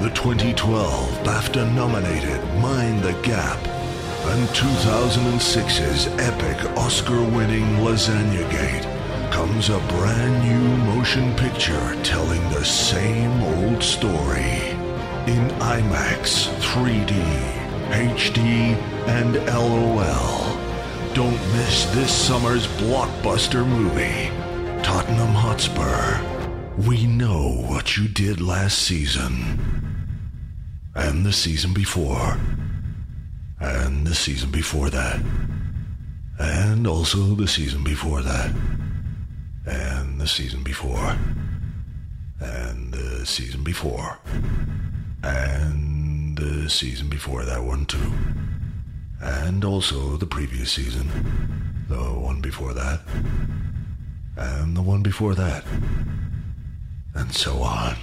the 2012 BAFTA nominated Mind the Gap, and 2006's epic Oscar winning Lasagna Gate comes a brand new motion picture telling the same old story in IMAX, 3D, HD, and LOL. Don't miss this summer's blockbuster movie, Tottenham Hotspur. We know what you did last season, and the season before, and the season before that, and also the season before that, and the season before, and the season before, and the season before that one too, and also the previous season, the one before that, and the one before that, and so on.